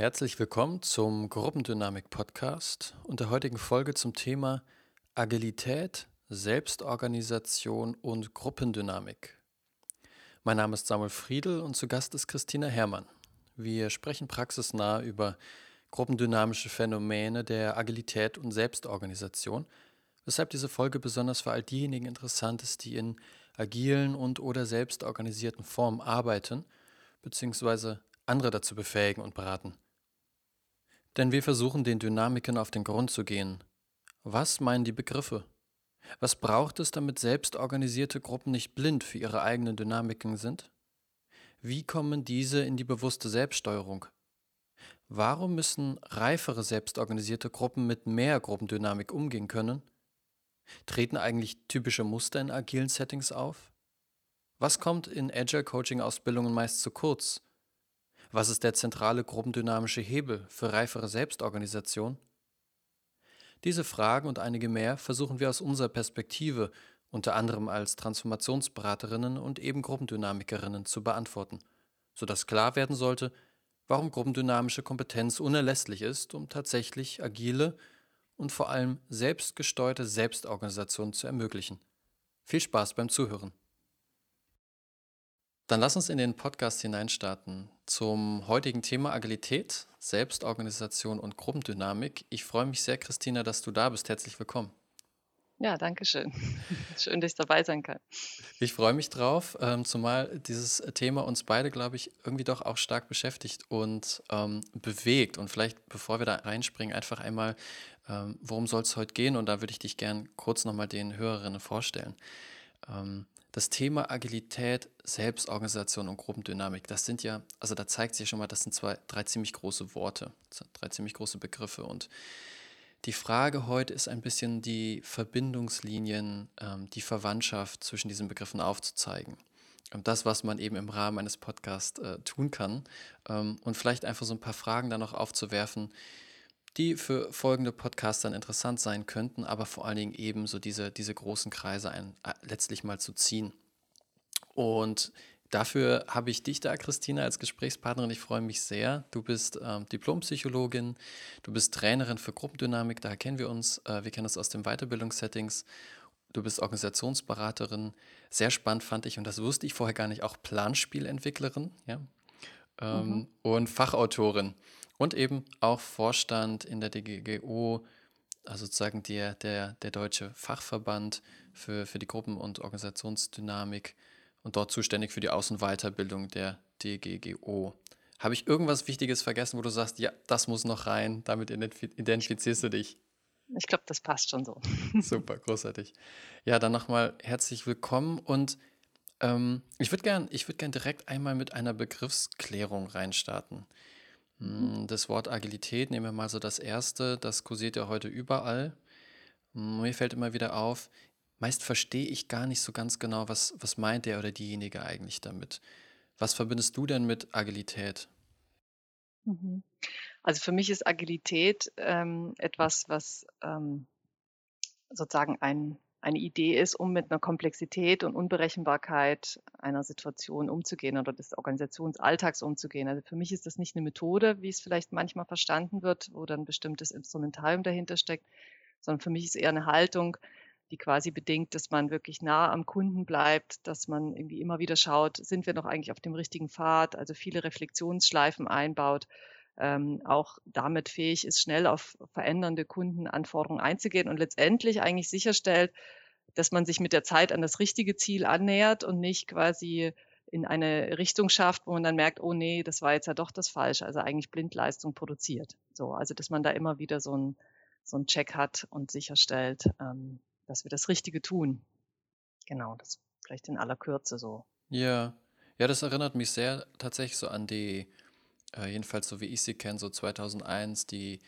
Herzlich willkommen zum Gruppendynamik-Podcast und der heutigen Folge zum Thema Agilität, Selbstorganisation und Gruppendynamik. Mein Name ist Samuel Friedl und zu Gast ist Christina Herrmann. Wir sprechen praxisnah über gruppendynamische Phänomene der Agilität und Selbstorganisation, weshalb diese Folge besonders für all diejenigen interessant ist, die in agilen und oder selbstorganisierten Formen arbeiten bzw. andere dazu befähigen und beraten. Denn wir versuchen den Dynamiken auf den Grund zu gehen. Was meinen die Begriffe? Was braucht es, damit selbstorganisierte Gruppen nicht blind für ihre eigenen Dynamiken sind? Wie kommen diese in die bewusste Selbststeuerung? Warum müssen reifere selbstorganisierte Gruppen mit mehr Gruppendynamik umgehen können? Treten eigentlich typische Muster in agilen Settings auf? Was kommt in Agile Coaching Ausbildungen meist zu kurz? Was ist der zentrale gruppendynamische Hebel für reifere Selbstorganisation? Diese Fragen und einige mehr versuchen wir aus unserer Perspektive, unter anderem als Transformationsberaterinnen und eben Gruppendynamikerinnen, zu beantworten, sodass klar werden sollte, warum gruppendynamische Kompetenz unerlässlich ist, um tatsächlich agile und vor allem selbstgesteuerte Selbstorganisation zu ermöglichen. Viel Spaß beim Zuhören. Dann lass uns in den Podcast hineinstarten zum heutigen Thema Agilität, Selbstorganisation und Gruppendynamik. Ich freue mich sehr, Christina, dass du da bist. Herzlich willkommen. Ja, danke schön. Schön, dass ich dabei sein kann. Ich freue mich drauf, ähm, zumal dieses Thema uns beide, glaube ich, irgendwie doch auch stark beschäftigt und ähm, bewegt. Und vielleicht, bevor wir da reinspringen, einfach einmal, ähm, worum soll es heute gehen? Und da würde ich dich gern kurz nochmal den Hörerinnen vorstellen. Ähm, das Thema Agilität, Selbstorganisation und Gruppendynamik, das sind ja, also da zeigt sich schon mal, das sind zwei, drei ziemlich große Worte, drei ziemlich große Begriffe. Und die Frage heute ist ein bisschen die Verbindungslinien, ähm, die Verwandtschaft zwischen diesen Begriffen aufzuzeigen. Und das, was man eben im Rahmen eines Podcasts äh, tun kann. Ähm, und vielleicht einfach so ein paar Fragen dann noch aufzuwerfen, die für folgende Podcasts dann interessant sein könnten, aber vor allen Dingen eben so diese, diese großen Kreise ein, äh, letztlich mal zu ziehen. Und dafür habe ich dich da, Christina, als Gesprächspartnerin. Ich freue mich sehr. Du bist ähm, Diplompsychologin, du bist Trainerin für Gruppendynamik, daher kennen wir uns. Äh, wir kennen uns aus den Weiterbildungssettings. Du bist Organisationsberaterin. Sehr spannend fand ich, und das wusste ich vorher gar nicht, auch Planspielentwicklerin ja? Ähm, mhm. und Fachautorin. Und eben auch Vorstand in der DGGO, also sozusagen der, der, der deutsche Fachverband für, für die Gruppen- und Organisationsdynamik und dort zuständig für die Aus- und Weiterbildung der DGGO. Habe ich irgendwas Wichtiges vergessen, wo du sagst, ja, das muss noch rein, damit identifizierst du dich? Ich glaube, das passt schon so. Super, großartig. Ja, dann nochmal herzlich willkommen und ähm, ich würde gern, würd gern direkt einmal mit einer Begriffsklärung reinstarten. Hm, das Wort Agilität, nehmen wir mal so das erste, das kursiert ja heute überall. Hm, mir fällt immer wieder auf, meist verstehe ich gar nicht so ganz genau, was, was meint der oder diejenige eigentlich damit. Was verbindest du denn mit Agilität? Mhm. Also für mich ist Agilität ähm, etwas, was ähm, sozusagen ein eine Idee ist, um mit einer Komplexität und Unberechenbarkeit einer Situation umzugehen oder des Organisationsalltags umzugehen. Also für mich ist das nicht eine Methode, wie es vielleicht manchmal verstanden wird, wo dann bestimmtes Instrumentarium dahinter steckt, sondern für mich ist eher eine Haltung, die quasi bedingt, dass man wirklich nah am Kunden bleibt, dass man irgendwie immer wieder schaut, sind wir noch eigentlich auf dem richtigen Pfad, also viele Reflexionsschleifen einbaut, ähm, auch damit fähig ist, schnell auf verändernde Kundenanforderungen einzugehen und letztendlich eigentlich sicherstellt, dass man sich mit der Zeit an das richtige Ziel annähert und nicht quasi in eine Richtung schafft, wo man dann merkt, oh nee, das war jetzt ja doch das Falsche, also eigentlich Blindleistung produziert. So, also dass man da immer wieder so ein so Check hat und sicherstellt, ähm, dass wir das Richtige tun. Genau, das vielleicht in aller Kürze so. Ja, ja, das erinnert mich sehr tatsächlich so an die äh, jedenfalls so wie ich sie kenne, so 2001, die,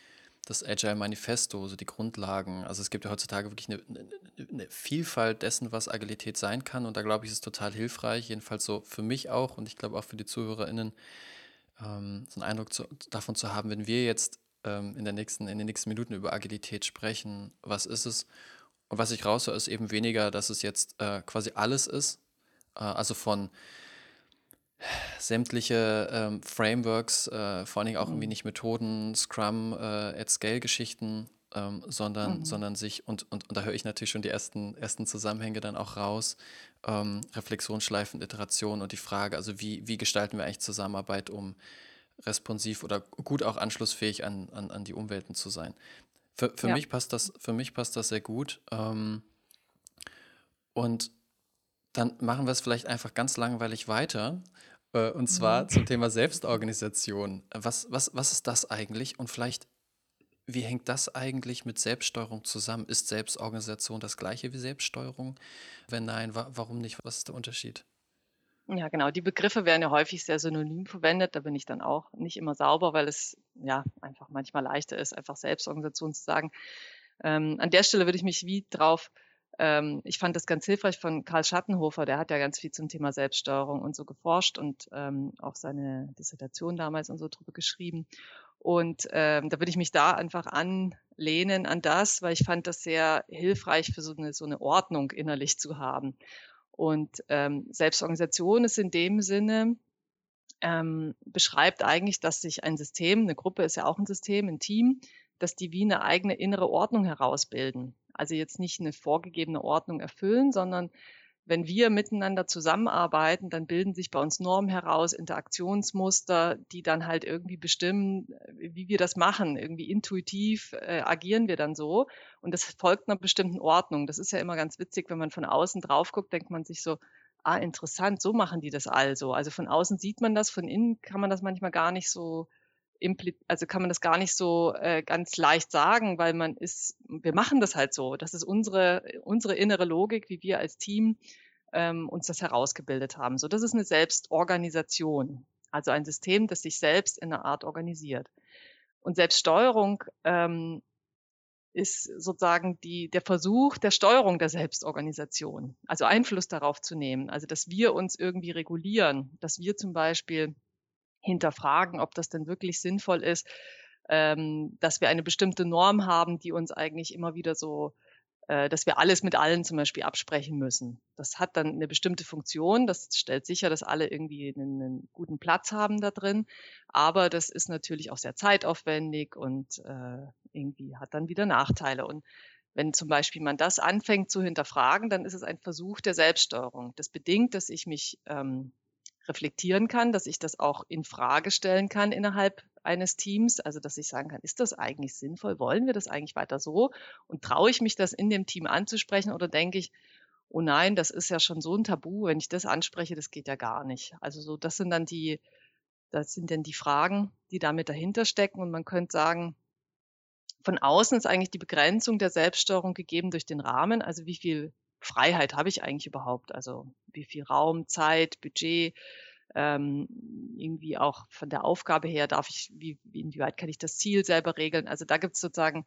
das Agile Manifesto, so die Grundlagen. Also es gibt ja heutzutage wirklich eine, eine, eine Vielfalt dessen, was Agilität sein kann. Und da glaube ich, ist es total hilfreich, jedenfalls so für mich auch und ich glaube auch für die ZuhörerInnen, ähm, so einen Eindruck zu, davon zu haben, wenn wir jetzt ähm, in, der nächsten, in den nächsten Minuten über Agilität sprechen, was ist es? Und was ich raushöre, ist eben weniger, dass es jetzt äh, quasi alles ist. Äh, also von sämtliche ähm, Frameworks, äh, vor allen Dingen auch irgendwie Mhm. nicht Methoden, Scrum, äh, At-Scale-Geschichten, ähm, sondern, Mhm. sondern sich, und, und, und da höre ich natürlich schon die ersten, ersten Zusammenhänge dann auch raus, ähm, Reflexionsschleifen, Iteration und die Frage, also wie, wie gestalten wir eigentlich Zusammenarbeit, um responsiv oder gut auch anschlussfähig an, an, an die Umwelten zu sein. Für, für Ja. mich passt das, für mich passt das sehr gut. Ähm, und dann machen wir es vielleicht einfach ganz langweilig weiter. Äh, und zwar Mhm. zum Thema Selbstorganisation. Was, was, was ist das eigentlich? Und vielleicht, wie hängt das eigentlich mit Selbststeuerung zusammen? Ist Selbstorganisation das gleiche wie Selbststeuerung? Wenn nein, wa warum nicht? Was ist der Unterschied? Ja, genau. Die Begriffe werden ja häufig sehr synonym verwendet. Da bin ich dann auch nicht immer sauber, weil es ja einfach manchmal leichter ist, einfach Selbstorganisation zu sagen. Ähm, an der Stelle würde ich mich wie drauf, ähm, ich fand das ganz hilfreich von Karl Schattenhofer, der hat ja ganz viel zum Thema Selbststeuerung und so geforscht und ähm, auch seine Dissertation damals und so drüber geschrieben. Und ähm, da würde ich mich da einfach anlehnen an das, weil ich fand das sehr hilfreich für so eine, so eine Ordnung innerlich zu haben. Und ähm, Selbstorganisation ist in dem Sinne, ähm, beschreibt eigentlich, dass sich ein System, eine Gruppe ist ja auch ein System, ein Team, dass die wie eine eigene innere Ordnung herausbilden. Also jetzt nicht eine vorgegebene Ordnung erfüllen, sondern wenn wir miteinander zusammenarbeiten, dann bilden sich bei uns Normen heraus, Interaktionsmuster, die dann halt irgendwie bestimmen, wie wir das machen. Irgendwie intuitiv äh, agieren wir dann so. Und das folgt einer bestimmten Ordnung. Das ist ja immer ganz witzig, wenn man von außen drauf guckt, denkt man sich so, ah, interessant, so machen die das also. Also von außen sieht man das, von innen kann man das manchmal gar nicht so also kann man das gar nicht so äh, ganz leicht sagen, weil man ist, wir machen das halt so. Das ist unsere, unsere innere Logik, wie wir als Team ähm, uns das herausgebildet haben. So, das ist eine Selbstorganisation. Also ein System, das sich selbst in einer Art organisiert. Und Selbststeuerung ähm, ist sozusagen die, der Versuch der Steuerung der Selbstorganisation, also Einfluss darauf zu nehmen, also dass wir uns irgendwie regulieren, dass wir zum Beispiel hinterfragen, ob das denn wirklich sinnvoll ist, ähm, dass wir eine bestimmte Norm haben, die uns eigentlich immer wieder so, äh, dass wir alles mit allen zum Beispiel absprechen müssen. Das hat dann eine bestimmte Funktion, das stellt sicher, dass alle irgendwie einen, einen guten Platz haben da drin, aber das ist natürlich auch sehr zeitaufwendig und äh, irgendwie hat dann wieder Nachteile. Und wenn zum Beispiel man das anfängt zu hinterfragen, dann ist es ein Versuch der Selbststeuerung. Das bedingt, dass ich mich ähm, reflektieren kann, dass ich das auch in Frage stellen kann innerhalb eines Teams, also dass ich sagen kann, ist das eigentlich sinnvoll? Wollen wir das eigentlich weiter so? Und traue ich mich das in dem Team anzusprechen oder denke ich, oh nein, das ist ja schon so ein Tabu, wenn ich das anspreche, das geht ja gar nicht. Also so, das sind dann die, das sind dann die Fragen, die damit dahinter stecken und man könnte sagen, von außen ist eigentlich die Begrenzung der Selbststeuerung gegeben durch den Rahmen, also wie viel Freiheit habe ich eigentlich überhaupt? Also wie viel Raum, Zeit, Budget, ähm, irgendwie auch von der Aufgabe her darf ich, wie, inwieweit kann ich das Ziel selber regeln? Also da gibt es sozusagen,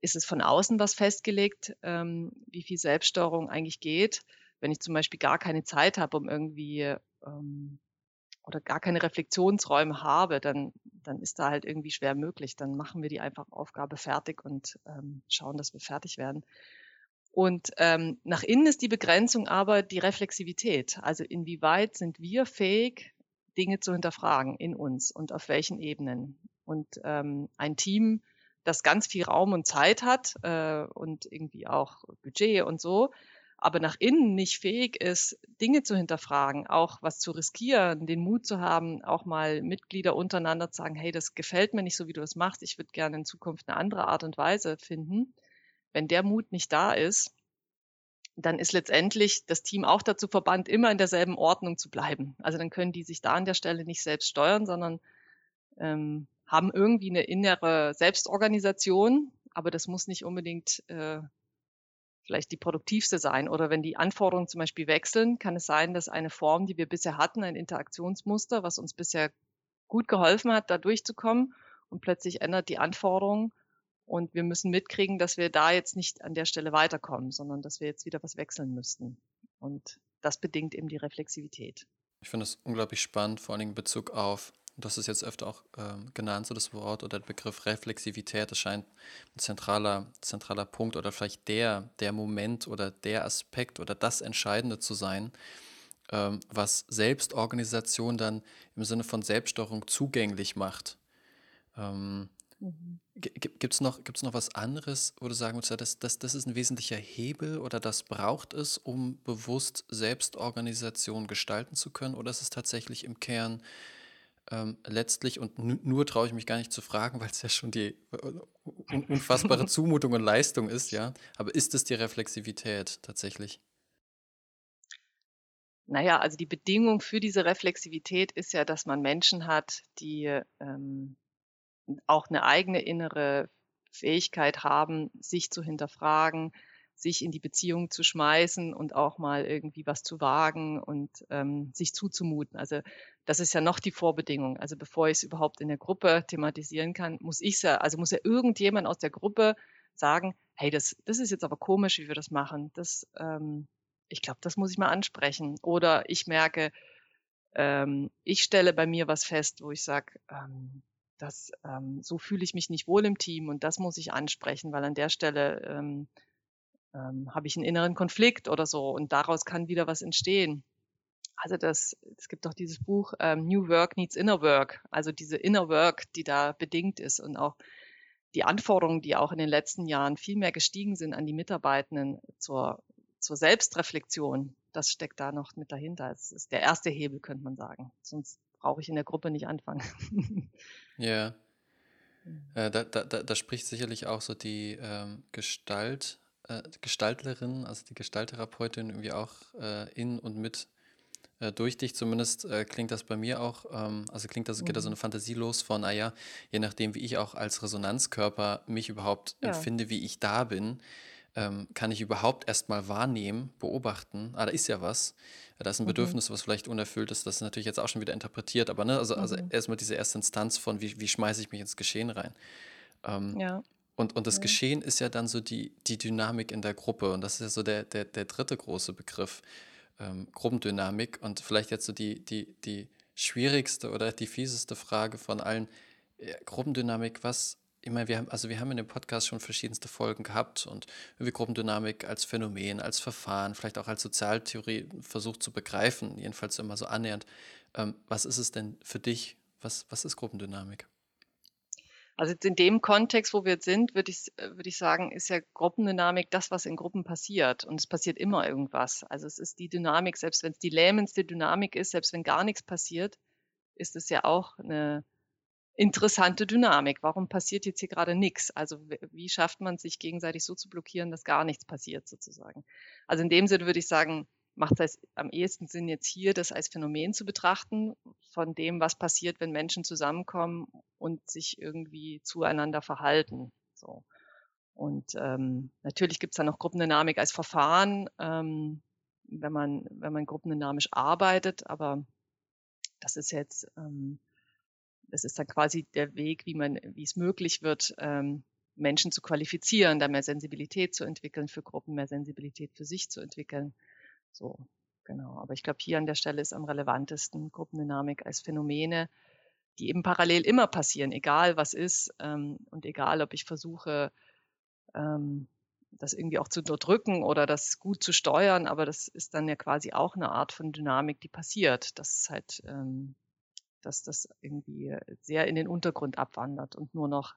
ist es von außen was festgelegt, ähm, wie viel Selbststeuerung eigentlich geht. Wenn ich zum Beispiel gar keine Zeit habe, um irgendwie ähm, oder gar keine Reflexionsräume habe, dann, dann ist da halt irgendwie schwer möglich. Dann machen wir die einfach Aufgabe fertig und ähm, schauen, dass wir fertig werden. Und ähm, nach innen ist die Begrenzung aber die Reflexivität. Also inwieweit sind wir fähig, Dinge zu hinterfragen in uns und auf welchen Ebenen. Und ähm, ein Team, das ganz viel Raum und Zeit hat äh, und irgendwie auch Budget und so, aber nach innen nicht fähig ist, Dinge zu hinterfragen, auch was zu riskieren, den Mut zu haben, auch mal Mitglieder untereinander zu sagen, hey, das gefällt mir nicht so, wie du das machst, ich würde gerne in Zukunft eine andere Art und Weise finden. Wenn der Mut nicht da ist, dann ist letztendlich das Team auch dazu verbannt, immer in derselben Ordnung zu bleiben. Also dann können die sich da an der Stelle nicht selbst steuern, sondern ähm, haben irgendwie eine innere Selbstorganisation, aber das muss nicht unbedingt äh, vielleicht die produktivste sein. Oder wenn die Anforderungen zum Beispiel wechseln, kann es sein, dass eine Form, die wir bisher hatten, ein Interaktionsmuster, was uns bisher gut geholfen hat, da durchzukommen, und plötzlich ändert die Anforderung und wir müssen mitkriegen, dass wir da jetzt nicht an der Stelle weiterkommen, sondern dass wir jetzt wieder was wechseln müssten. Und das bedingt eben die Reflexivität. Ich finde es unglaublich spannend, vor allem in Bezug auf, das ist jetzt öfter auch ähm, genannt, so das Wort oder der Begriff Reflexivität. Das scheint ein zentraler, zentraler Punkt oder vielleicht der, der Moment oder der Aspekt oder das Entscheidende zu sein, ähm, was Selbstorganisation dann im Sinne von Selbststeuerung zugänglich macht. Ähm, mhm. Gibt es noch, gibt's noch was anderes, wo du sagen würdest, das, das, das ist ein wesentlicher Hebel oder das braucht es, um bewusst Selbstorganisation gestalten zu können? Oder ist es tatsächlich im Kern ähm, letztlich, und nur traue ich mich gar nicht zu fragen, weil es ja schon die äh, unfassbare Zumutung und Leistung ist, ja, aber ist es die Reflexivität tatsächlich? Naja, also die Bedingung für diese Reflexivität ist ja, dass man Menschen hat, die ähm, auch eine eigene innere Fähigkeit haben, sich zu hinterfragen, sich in die Beziehung zu schmeißen und auch mal irgendwie was zu wagen und ähm, sich zuzumuten. Also das ist ja noch die Vorbedingung. Also bevor ich es überhaupt in der Gruppe thematisieren kann, muss ich ja, also muss ja irgendjemand aus der Gruppe sagen, hey, das, das ist jetzt aber komisch, wie wir das machen. Das, ähm, ich glaube, das muss ich mal ansprechen. Oder ich merke, ähm, ich stelle bei mir was fest, wo ich sage, ähm, das, ähm, so fühle ich mich nicht wohl im Team und das muss ich ansprechen, weil an der Stelle ähm, ähm, habe ich einen inneren Konflikt oder so und daraus kann wieder was entstehen. Also das, es gibt doch dieses Buch ähm, New Work Needs Inner Work, also diese Inner Work, die da bedingt ist und auch die Anforderungen, die auch in den letzten Jahren viel mehr gestiegen sind an die Mitarbeitenden zur, zur Selbstreflexion, das steckt da noch mit dahinter. Das ist der erste Hebel, könnte man sagen. Sonst brauche ich in der Gruppe nicht anfangen. ja. Äh, da, da, da, spricht sicherlich auch so die ähm, Gestalt äh, Gestaltlerin, also die Gestalttherapeutin, irgendwie auch äh, in und mit äh, durch dich. Zumindest äh, klingt das bei mir auch, ähm, also klingt das, geht da so mhm. eine Fantasie los von, naja, ah je nachdem, wie ich auch als Resonanzkörper mich überhaupt ja. empfinde, wie ich da bin, ähm, kann ich überhaupt erstmal wahrnehmen, beobachten, ah, da ist ja was. Da ist ein mhm. Bedürfnis, was vielleicht unerfüllt ist, das ist natürlich jetzt auch schon wieder interpretiert, aber ne, also, also mhm. erstmal diese erste Instanz von, wie, wie schmeiße ich mich ins Geschehen rein. Ähm, ja. Und, und das ja. Geschehen ist ja dann so die, die Dynamik in der Gruppe. Und das ist ja so der, der, der dritte große Begriff, ähm, Gruppendynamik. Und vielleicht jetzt so die, die, die schwierigste oder die fieseste Frage von allen. Ja, Gruppendynamik, was, ich meine, wir haben, also wir haben in dem Podcast schon verschiedenste Folgen gehabt und irgendwie Gruppendynamik als Phänomen, als Verfahren, vielleicht auch als Sozialtheorie versucht zu begreifen, jedenfalls immer so annähernd. Ähm, was ist es denn für dich? Was, was ist Gruppendynamik? Also in dem Kontext, wo wir jetzt sind, würde ich, äh, würde ich sagen, ist ja Gruppendynamik das, was in Gruppen passiert. Und es passiert immer irgendwas. Also es ist die Dynamik, selbst wenn es die lähmendste Dynamik ist, selbst wenn gar nichts passiert, ist es ja auch eine interessante Dynamik. Warum passiert jetzt hier gerade nichts? Also wie schafft man sich gegenseitig so zu blockieren, dass gar nichts passiert sozusagen? Also in dem Sinne würde ich sagen, macht es am ehesten Sinn, jetzt hier das als Phänomen zu betrachten, von dem, was passiert, wenn Menschen zusammenkommen und sich irgendwie zueinander verhalten. So. Und ähm, natürlich gibt es dann noch Gruppendynamik als Verfahren, ähm, wenn man, wenn man gruppendynamisch arbeitet, aber das ist jetzt, ähm, das ist dann quasi der Weg, wie man, wie es möglich wird, ähm, Menschen zu qualifizieren, da mehr Sensibilität zu entwickeln für Gruppen, mehr Sensibilität für sich zu entwickeln. So, genau. Aber ich glaube, hier an der Stelle ist am relevantesten Gruppendynamik als Phänomene, die eben parallel immer passieren, egal was ist ähm, und egal, ob ich versuche, ähm, das irgendwie auch zu unterdrücken oder das gut zu steuern, aber das ist dann ja quasi auch eine Art von Dynamik, die passiert, dass es halt, ähm, dass das irgendwie sehr in den Untergrund abwandert und nur noch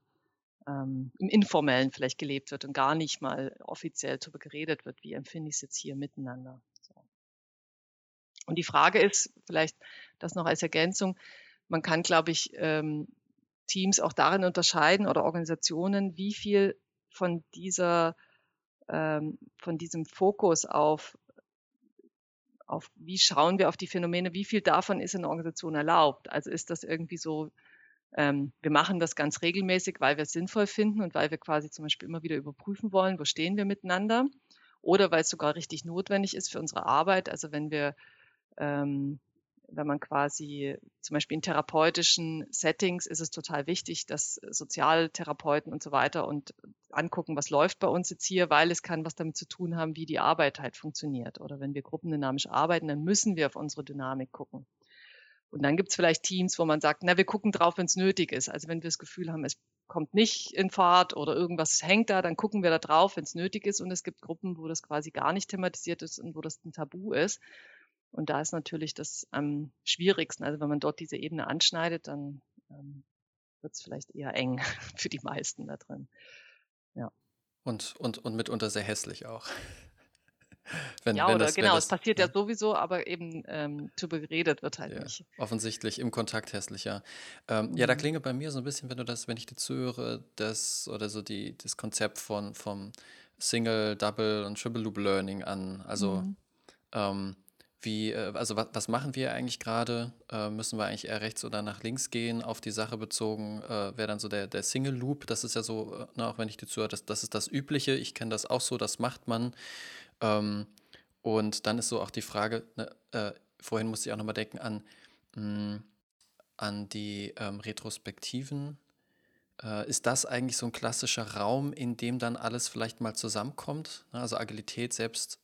ähm, im Informellen vielleicht gelebt wird und gar nicht mal offiziell darüber geredet wird, wie empfinde ich es jetzt hier miteinander. Und die Frage ist, vielleicht das noch als Ergänzung, man kann, glaube ich, ähm, Teams auch darin unterscheiden oder Organisationen, wie viel von dieser, ähm, von diesem Fokus auf, auf, wie schauen wir auf die Phänomene, wie viel davon ist in der Organisation erlaubt? Also ist das irgendwie so, ähm, wir machen das ganz regelmäßig, weil wir es sinnvoll finden und weil wir quasi zum Beispiel immer wieder überprüfen wollen, wo stehen wir miteinander? Oder weil es sogar richtig notwendig ist für unsere Arbeit. Also wenn wir ähm, wenn man quasi zum Beispiel in therapeutischen Settings ist es total wichtig, dass Sozialtherapeuten und so weiter und angucken, was läuft bei uns jetzt hier, weil es kann was damit zu tun haben, wie die Arbeit halt funktioniert. Oder wenn wir gruppendynamisch arbeiten, dann müssen wir auf unsere Dynamik gucken. Und dann gibt es vielleicht Teams, wo man sagt, na, wir gucken drauf, wenn es nötig ist. Also wenn wir das Gefühl haben, es kommt nicht in Fahrt oder irgendwas hängt da, dann gucken wir da drauf, wenn es nötig ist. Und es gibt Gruppen, wo das quasi gar nicht thematisiert ist und wo das ein Tabu ist Und da ist natürlich das am schwierigsten. Also wenn man dort diese Ebene anschneidet, dann ähm, wird es vielleicht eher eng für die meisten da drin. Ja. Und, und, und mitunter sehr hässlich auch. wenn, ja, wenn oder das, genau, das, es passiert ja, ja sowieso, aber eben ähm, drüber geredet wird halt ja, nicht. Offensichtlich im Kontakt hässlicher. Ähm, mhm. Ja, da mhm. klinge bei mir so ein bisschen, wenn du das, wenn ich dir zuhöre, das oder so die, das Konzept von vom Single, Double und Triple Loop Learning an. Also mhm. ähm, wie, äh, also was, was machen wir eigentlich gerade? Äh, müssen wir eigentlich eher rechts oder nach links gehen, auf die Sache bezogen? Äh, Wäre dann so der, der Single Loop, das ist ja so, äh, na, auch wenn ich dir zuhöre, das, das ist das Übliche, ich kenne das auch so, das macht man. Ähm, und dann ist so auch die Frage, ne, äh, vorhin musste ich auch nochmal denken an, mh, hm, an die ähm, Retrospektiven. Äh, ist das eigentlich so ein klassischer Raum, in dem dann alles vielleicht mal zusammenkommt? Ne, also Agilität, selbst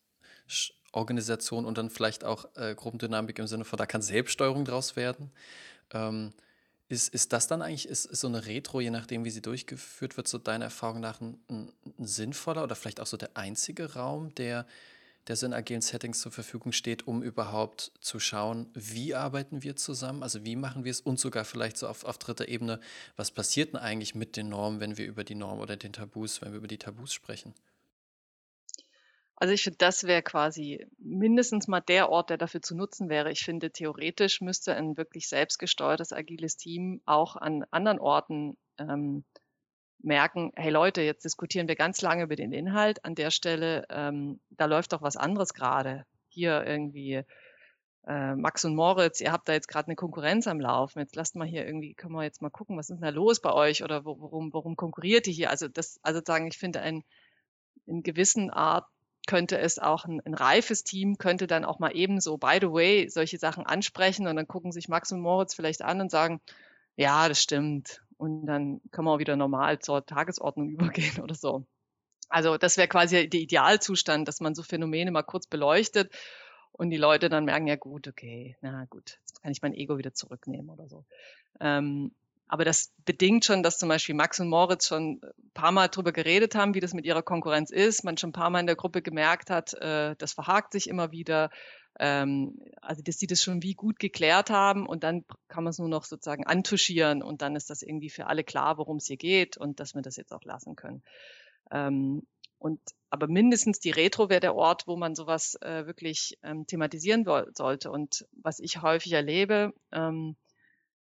Organisation und dann vielleicht auch äh, Gruppendynamik im Sinne von, da kann Selbststeuerung draus werden. Ähm, ist, ist das dann eigentlich, ist, ist so eine Retro, je nachdem, wie sie durchgeführt wird, so deiner Erfahrung nach ein, ein, ein sinnvoller oder vielleicht auch so der einzige Raum, der, der so in agilen Settings zur Verfügung steht, um überhaupt zu schauen, wie arbeiten wir zusammen, also wie machen wir es und sogar vielleicht so auf, auf dritter Ebene, was passiert denn eigentlich mit den Normen, wenn wir über die Norm oder den Tabus, wenn wir über die Tabus sprechen? Also ich finde, das wäre quasi mindestens mal der Ort, der dafür zu nutzen wäre. Ich finde, theoretisch müsste ein wirklich selbstgesteuertes, agiles Team auch an anderen Orten ähm, merken, hey Leute, jetzt diskutieren wir ganz lange über den Inhalt. An der Stelle, ähm, da läuft doch was anderes gerade. Hier irgendwie äh, Max und Moritz, ihr habt da jetzt gerade eine Konkurrenz am Laufen. Jetzt lasst mal hier irgendwie, können wir jetzt mal gucken, was ist denn da los bei euch oder worum, worum konkurriert ihr hier? Also das, also sagen, ich finde ein in gewissen Art könnte es auch ein, ein, reifes Team, könnte dann auch mal ebenso, by the way, solche Sachen ansprechen und dann gucken sich Max und Moritz vielleicht an und sagen, ja, das stimmt. Und dann können wir auch wieder normal zur Tagesordnung übergehen oder so. Also das wäre quasi der Idealzustand, dass man so Phänomene mal kurz beleuchtet und die Leute dann merken, ja gut, okay, na gut, jetzt kann ich mein Ego wieder zurücknehmen oder so. Ähm, aber das bedingt schon, dass zum Beispiel Max und Moritz schon ein paar Mal drüber geredet haben, wie das mit ihrer Konkurrenz ist. Man schon ein paar Mal in der Gruppe gemerkt hat, äh, das verhakt sich immer wieder. Ähm, also, dass sie das schon wie gut geklärt haben und dann kann man es nur noch sozusagen antuschieren und dann ist das irgendwie für alle klar, worum es hier geht und dass wir das jetzt auch lassen können. Ähm, und aber mindestens die Retro wäre der Ort, wo man sowas äh, wirklich ähm, thematisieren sollte. Und was ich häufig erlebe, ähm,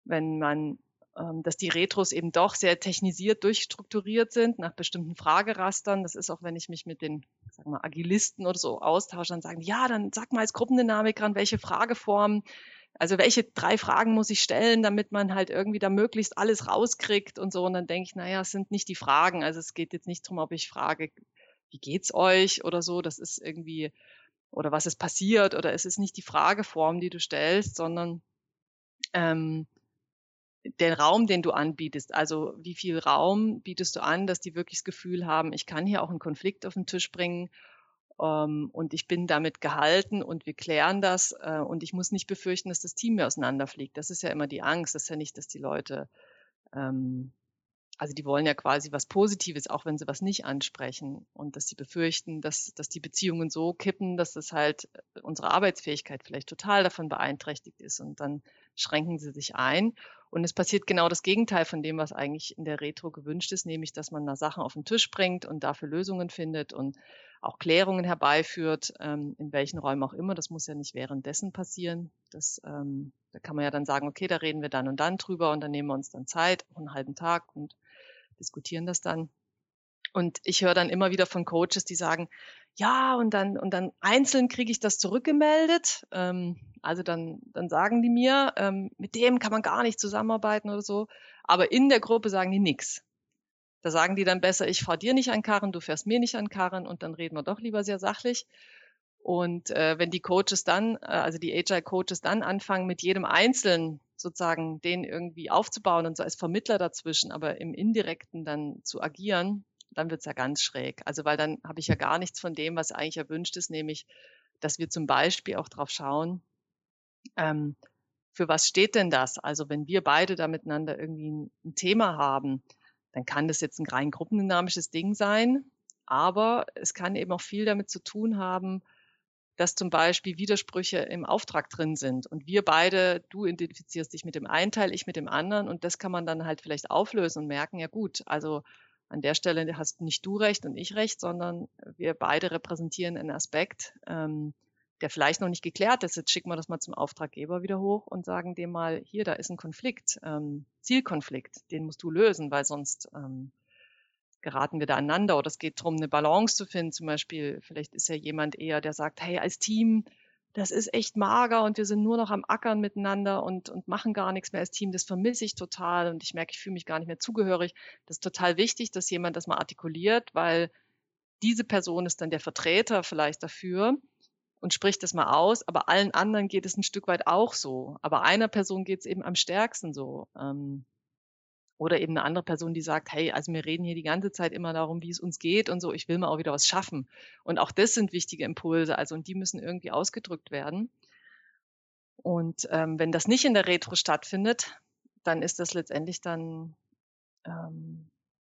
wenn man dass die Retros eben doch sehr technisiert durchstrukturiert sind nach bestimmten Fragerastern. Das ist auch, wenn ich mich mit den sagen wir, Agilisten oder so austausche, dann sagen, ja, dann sag mal als Gruppendynamik ran, welche Frageformen, also welche drei Fragen muss ich stellen, damit man halt irgendwie da möglichst alles rauskriegt und so. Und dann denke ich, naja, es sind nicht die Fragen. Also es geht jetzt nicht darum, ob ich frage, wie geht's euch oder so. Das ist irgendwie, oder was ist passiert, oder es ist nicht die Frageform, die du stellst, sondern ähm, der Raum, den du anbietest, also wie viel Raum bietest du an, dass die wirklich das Gefühl haben, ich kann hier auch einen Konflikt auf den Tisch bringen ähm, und ich bin damit gehalten und wir klären das äh, und ich muss nicht befürchten, dass das Team mir auseinanderfliegt. Das ist ja immer die Angst, das ist ja nicht, dass die Leute ähm, also die wollen ja quasi was Positives, auch wenn sie was nicht ansprechen und dass sie befürchten, dass, dass die Beziehungen so kippen, dass das halt äh, unsere Arbeitsfähigkeit vielleicht total davon beeinträchtigt ist und dann schränken sie sich ein. Und es passiert genau das Gegenteil von dem, was eigentlich in der Retro gewünscht ist, nämlich dass man da Sachen auf den Tisch bringt und dafür Lösungen findet und auch Klärungen herbeiführt, ähm, in welchen Räumen auch immer. Das muss ja nicht währenddessen passieren. Das, ähm, da kann man ja dann sagen, okay, da reden wir dann und dann drüber und dann nehmen wir uns dann Zeit, einen halben Tag und diskutieren das dann. Und ich höre dann immer wieder von Coaches, die sagen, ja, und dann, und dann einzeln kriege ich das zurückgemeldet. Ähm, also dann, dann sagen die mir, ähm, mit dem kann man gar nicht zusammenarbeiten oder so. Aber in der Gruppe sagen die nichts. Da sagen die dann besser, ich fahre dir nicht an Karren, du fährst mir nicht an Karren und dann reden wir doch lieber sehr sachlich. Und äh, wenn die Coaches dann, äh, also die Agile-Coaches dann anfangen, mit jedem Einzelnen sozusagen den irgendwie aufzubauen und so als Vermittler dazwischen, aber im Indirekten dann zu agieren, dann wird's ja ganz schräg. Also weil dann habe ich ja gar nichts von dem, was eigentlich erwünscht ist, nämlich, dass wir zum Beispiel auch drauf schauen, ähm, für was steht denn das? Also wenn wir beide da miteinander irgendwie ein, ein Thema haben, dann kann das jetzt ein rein gruppendynamisches Ding sein, aber es kann eben auch viel damit zu tun haben, dass zum Beispiel Widersprüche im Auftrag drin sind und wir beide, du identifizierst dich mit dem einen Teil, ich mit dem anderen und das kann man dann halt vielleicht auflösen und merken, ja gut, also an der Stelle hast nicht du recht und ich recht, sondern wir beide repräsentieren einen Aspekt, ähm, der vielleicht noch nicht geklärt ist. Jetzt schicken wir das mal zum Auftraggeber wieder hoch und sagen dem mal, hier, da ist ein Konflikt, ähm, Zielkonflikt, den musst du lösen, weil sonst ähm, geraten wir da aneinander oder es geht darum, eine Balance zu finden. Zum Beispiel, vielleicht ist ja jemand eher, der sagt, hey, als Team, das ist echt mager und wir sind nur noch am Ackern miteinander und, und machen gar nichts mehr als Team. Das vermisse ich total und ich merke, ich fühle mich gar nicht mehr zugehörig. Das ist total wichtig, dass jemand das mal artikuliert, weil diese Person ist dann der Vertreter vielleicht dafür und spricht das mal aus, aber allen anderen geht es ein Stück weit auch so. Aber einer Person geht es eben am stärksten so. Ähm, oder eben eine andere Person, die sagt, hey, also wir reden hier die ganze Zeit immer darum, wie es uns geht und so, ich will mal auch wieder was schaffen. Und auch das sind wichtige Impulse, also und die müssen irgendwie ausgedrückt werden. Und ähm, wenn das nicht in der Retro stattfindet, dann ist das letztendlich dann, ähm,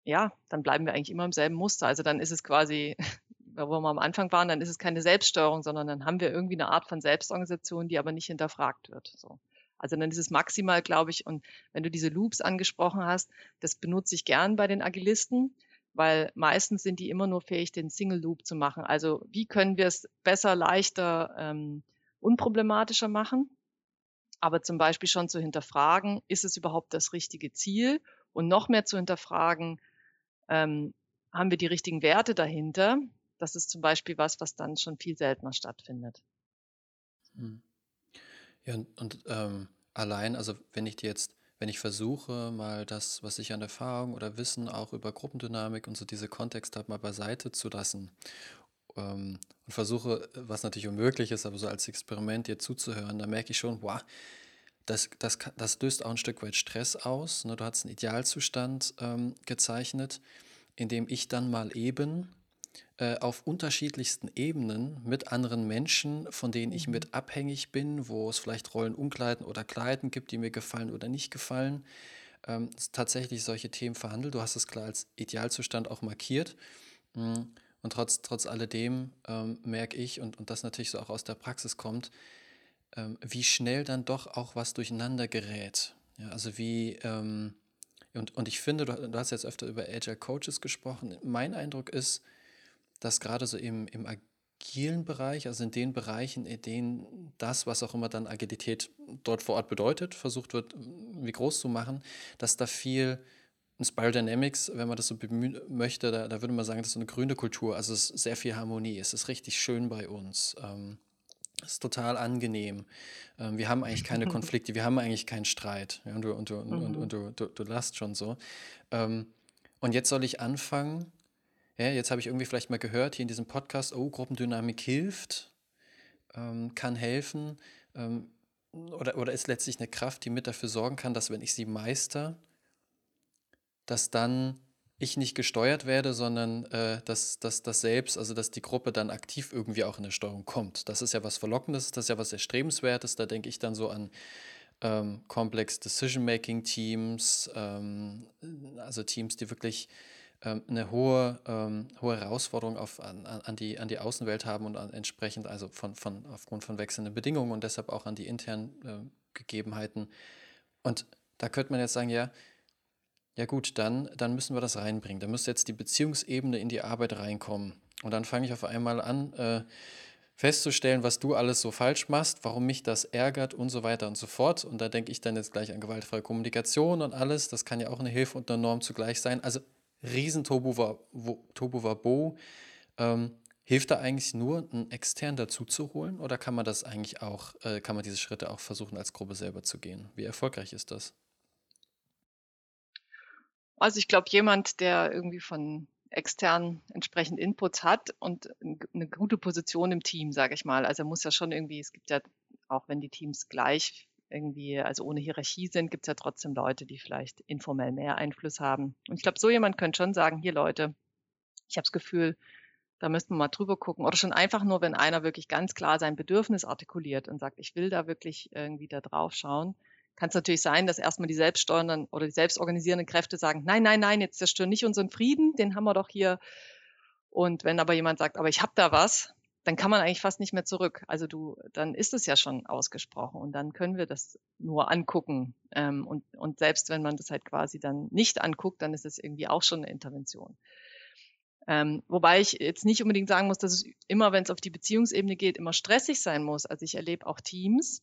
ja, dann bleiben wir eigentlich immer im selben Muster. Also dann ist es quasi, wo wir am Anfang waren, dann ist es keine Selbststeuerung, sondern dann haben wir irgendwie eine Art von Selbstorganisation, die aber nicht hinterfragt wird. So. Also dann ist es maximal, glaube ich, und wenn du diese Loops angesprochen hast, das benutze ich gern bei den Agilisten, weil meistens sind die immer nur fähig, den Single Loop zu machen. Also wie können wir es besser, leichter, ähm, unproblematischer machen? Aber zum Beispiel schon zu hinterfragen, ist es überhaupt das richtige Ziel? Und noch mehr zu hinterfragen, ähm, haben wir die richtigen Werte dahinter? Das ist zum Beispiel was, was dann schon viel seltener stattfindet. Hm. Ja, und, und ähm, allein, also wenn ich dir jetzt, wenn ich versuche, mal das, was ich an Erfahrung oder Wissen auch über Gruppendynamik und so diese Kontexte habe, mal beiseite zu lassen ähm, und versuche, was natürlich unmöglich ist, aber so als Experiment dir zuzuhören, da merke ich schon, wow, das, das, das löst auch ein Stück weit Stress aus. Ne? Du hast einen Idealzustand ähm, gezeichnet, in dem ich dann mal eben äh, auf unterschiedlichsten Ebenen mit anderen Menschen, von denen ich mhm. mit abhängig bin, wo es vielleicht Rollenumkleiden oder Kleiden gibt, die mir gefallen oder nicht gefallen, ähm, tatsächlich solche Themen verhandelt. Du hast es klar als Idealzustand auch markiert. Mm, und trotz, trotz alledem ähm, merke ich, und, und das natürlich so auch aus der Praxis kommt, ähm, wie schnell dann doch auch was durcheinander gerät. Ja, also wie, ähm, und, und ich finde, du, du, hast jetzt öfter über Agile Coaches gesprochen. Mein Eindruck ist, dass gerade so im, im agilen Bereich, also in den Bereichen, in denen das, was auch immer dann Agilität dort vor Ort bedeutet, versucht wird, wie groß zu machen, dass da viel in Spiral Dynamics, wenn man das so bemühen möchte, da, da würde man sagen, das ist so eine grüne Kultur, also es ist sehr viel Harmonie, es ist richtig schön bei uns. Ähm, es ist total angenehm. Ähm, wir haben eigentlich keine Konflikte, wir haben eigentlich keinen Streit. Ja, und du, und, du, mhm. und, und, du, du, du lachst schon so. Ähm, und jetzt soll ich anfangen, ja, jetzt habe ich irgendwie vielleicht mal gehört hier in diesem Podcast, oh, Gruppendynamik hilft, ähm, kann helfen ähm, oder, oder ist letztlich eine Kraft, die mit dafür sorgen kann, dass wenn ich sie meister, dass dann ich nicht gesteuert werde, sondern äh, dass, dass das selbst, also dass die Gruppe dann aktiv irgendwie auch in der Steuerung kommt. Das ist ja was Verlockendes, das ist ja was Erstrebenswertes. Da denke ich dann so an ähm, Complex Decision-Making Teams, ähm, also Teams, die wirklich ähm, eine hohe, ähm, hohe Herausforderung auf, an, an, die, an die Außenwelt haben und an, entsprechend also von, von, aufgrund von wechselnden Bedingungen und deshalb auch an die internen äh, Gegebenheiten. Und da könnte man jetzt sagen, ja, ja gut, dann, dann müssen wir das reinbringen. Da müsste jetzt die Beziehungsebene in die Arbeit reinkommen. Und dann fange ich auf einmal an, äh, festzustellen, was du alles so falsch machst, warum mich das ärgert und so weiter und so fort. Und da denke ich dann jetzt gleich an gewaltfreie Kommunikation und alles. Das kann ja auch eine Hilfe und eine Norm zugleich sein. Also riesen Tobuwabo. Ähm, hilft da eigentlich nur, einen extern dazu zu holen oder kann man das eigentlich auch, äh, kann man diese Schritte auch versuchen, als Gruppe selber zu gehen? Wie erfolgreich ist das? Also ich glaube, jemand, der irgendwie von extern entsprechend Inputs hat und eine gute Position im Team, sage ich mal. Also muss ja schon irgendwie, es gibt ja, auch wenn die Teams gleich irgendwie, also ohne Hierarchie sind, gibt es ja trotzdem Leute, die vielleicht informell mehr Einfluss haben. Und ich glaube, so jemand könnte schon sagen, hier Leute, ich habe das Gefühl, da müssten wir mal drüber gucken. Oder schon einfach nur, wenn einer wirklich ganz klar sein Bedürfnis artikuliert und sagt, ich will da wirklich irgendwie da drauf schauen, kann es natürlich sein, dass erstmal die selbststeuernden oder die selbstorganisierenden Kräfte sagen, nein, nein, nein, jetzt zerstören nicht unseren Frieden, den haben wir doch hier. Und wenn aber jemand sagt, aber ich habe da was, dann kann man eigentlich fast nicht mehr zurück. Also du, dann ist es ja schon ausgesprochen und dann können wir das nur angucken. Ähm, und, und selbst wenn man das halt quasi dann nicht anguckt, dann ist es irgendwie auch schon eine Intervention. Ähm, wobei ich jetzt nicht unbedingt sagen muss, dass es immer, wenn es auf die Beziehungsebene geht, immer stressig sein muss. Also ich erlebe auch Teams,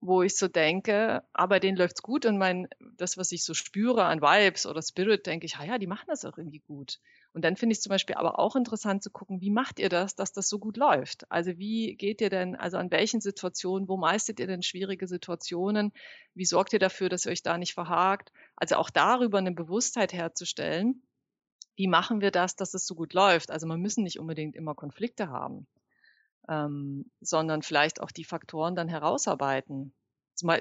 wo ich so denke, aber denen läuft's gut und mein, das, was ich so spüre an Vibes oder Spirit, denke ich, ah ja, die machen das auch irgendwie gut. Und dann finde ich zum Beispiel aber auch interessant zu gucken, wie macht ihr das, dass das so gut läuft? Also wie geht ihr denn, also an welchen Situationen, wo meistert ihr denn schwierige Situationen? Wie sorgt ihr dafür, dass ihr euch da nicht verhakt? Also auch darüber eine Bewusstheit herzustellen. Wie machen wir das, dass es so gut läuft? Also man müssen nicht unbedingt immer Konflikte haben ähm, sondern vielleicht auch die Faktoren dann herausarbeiten.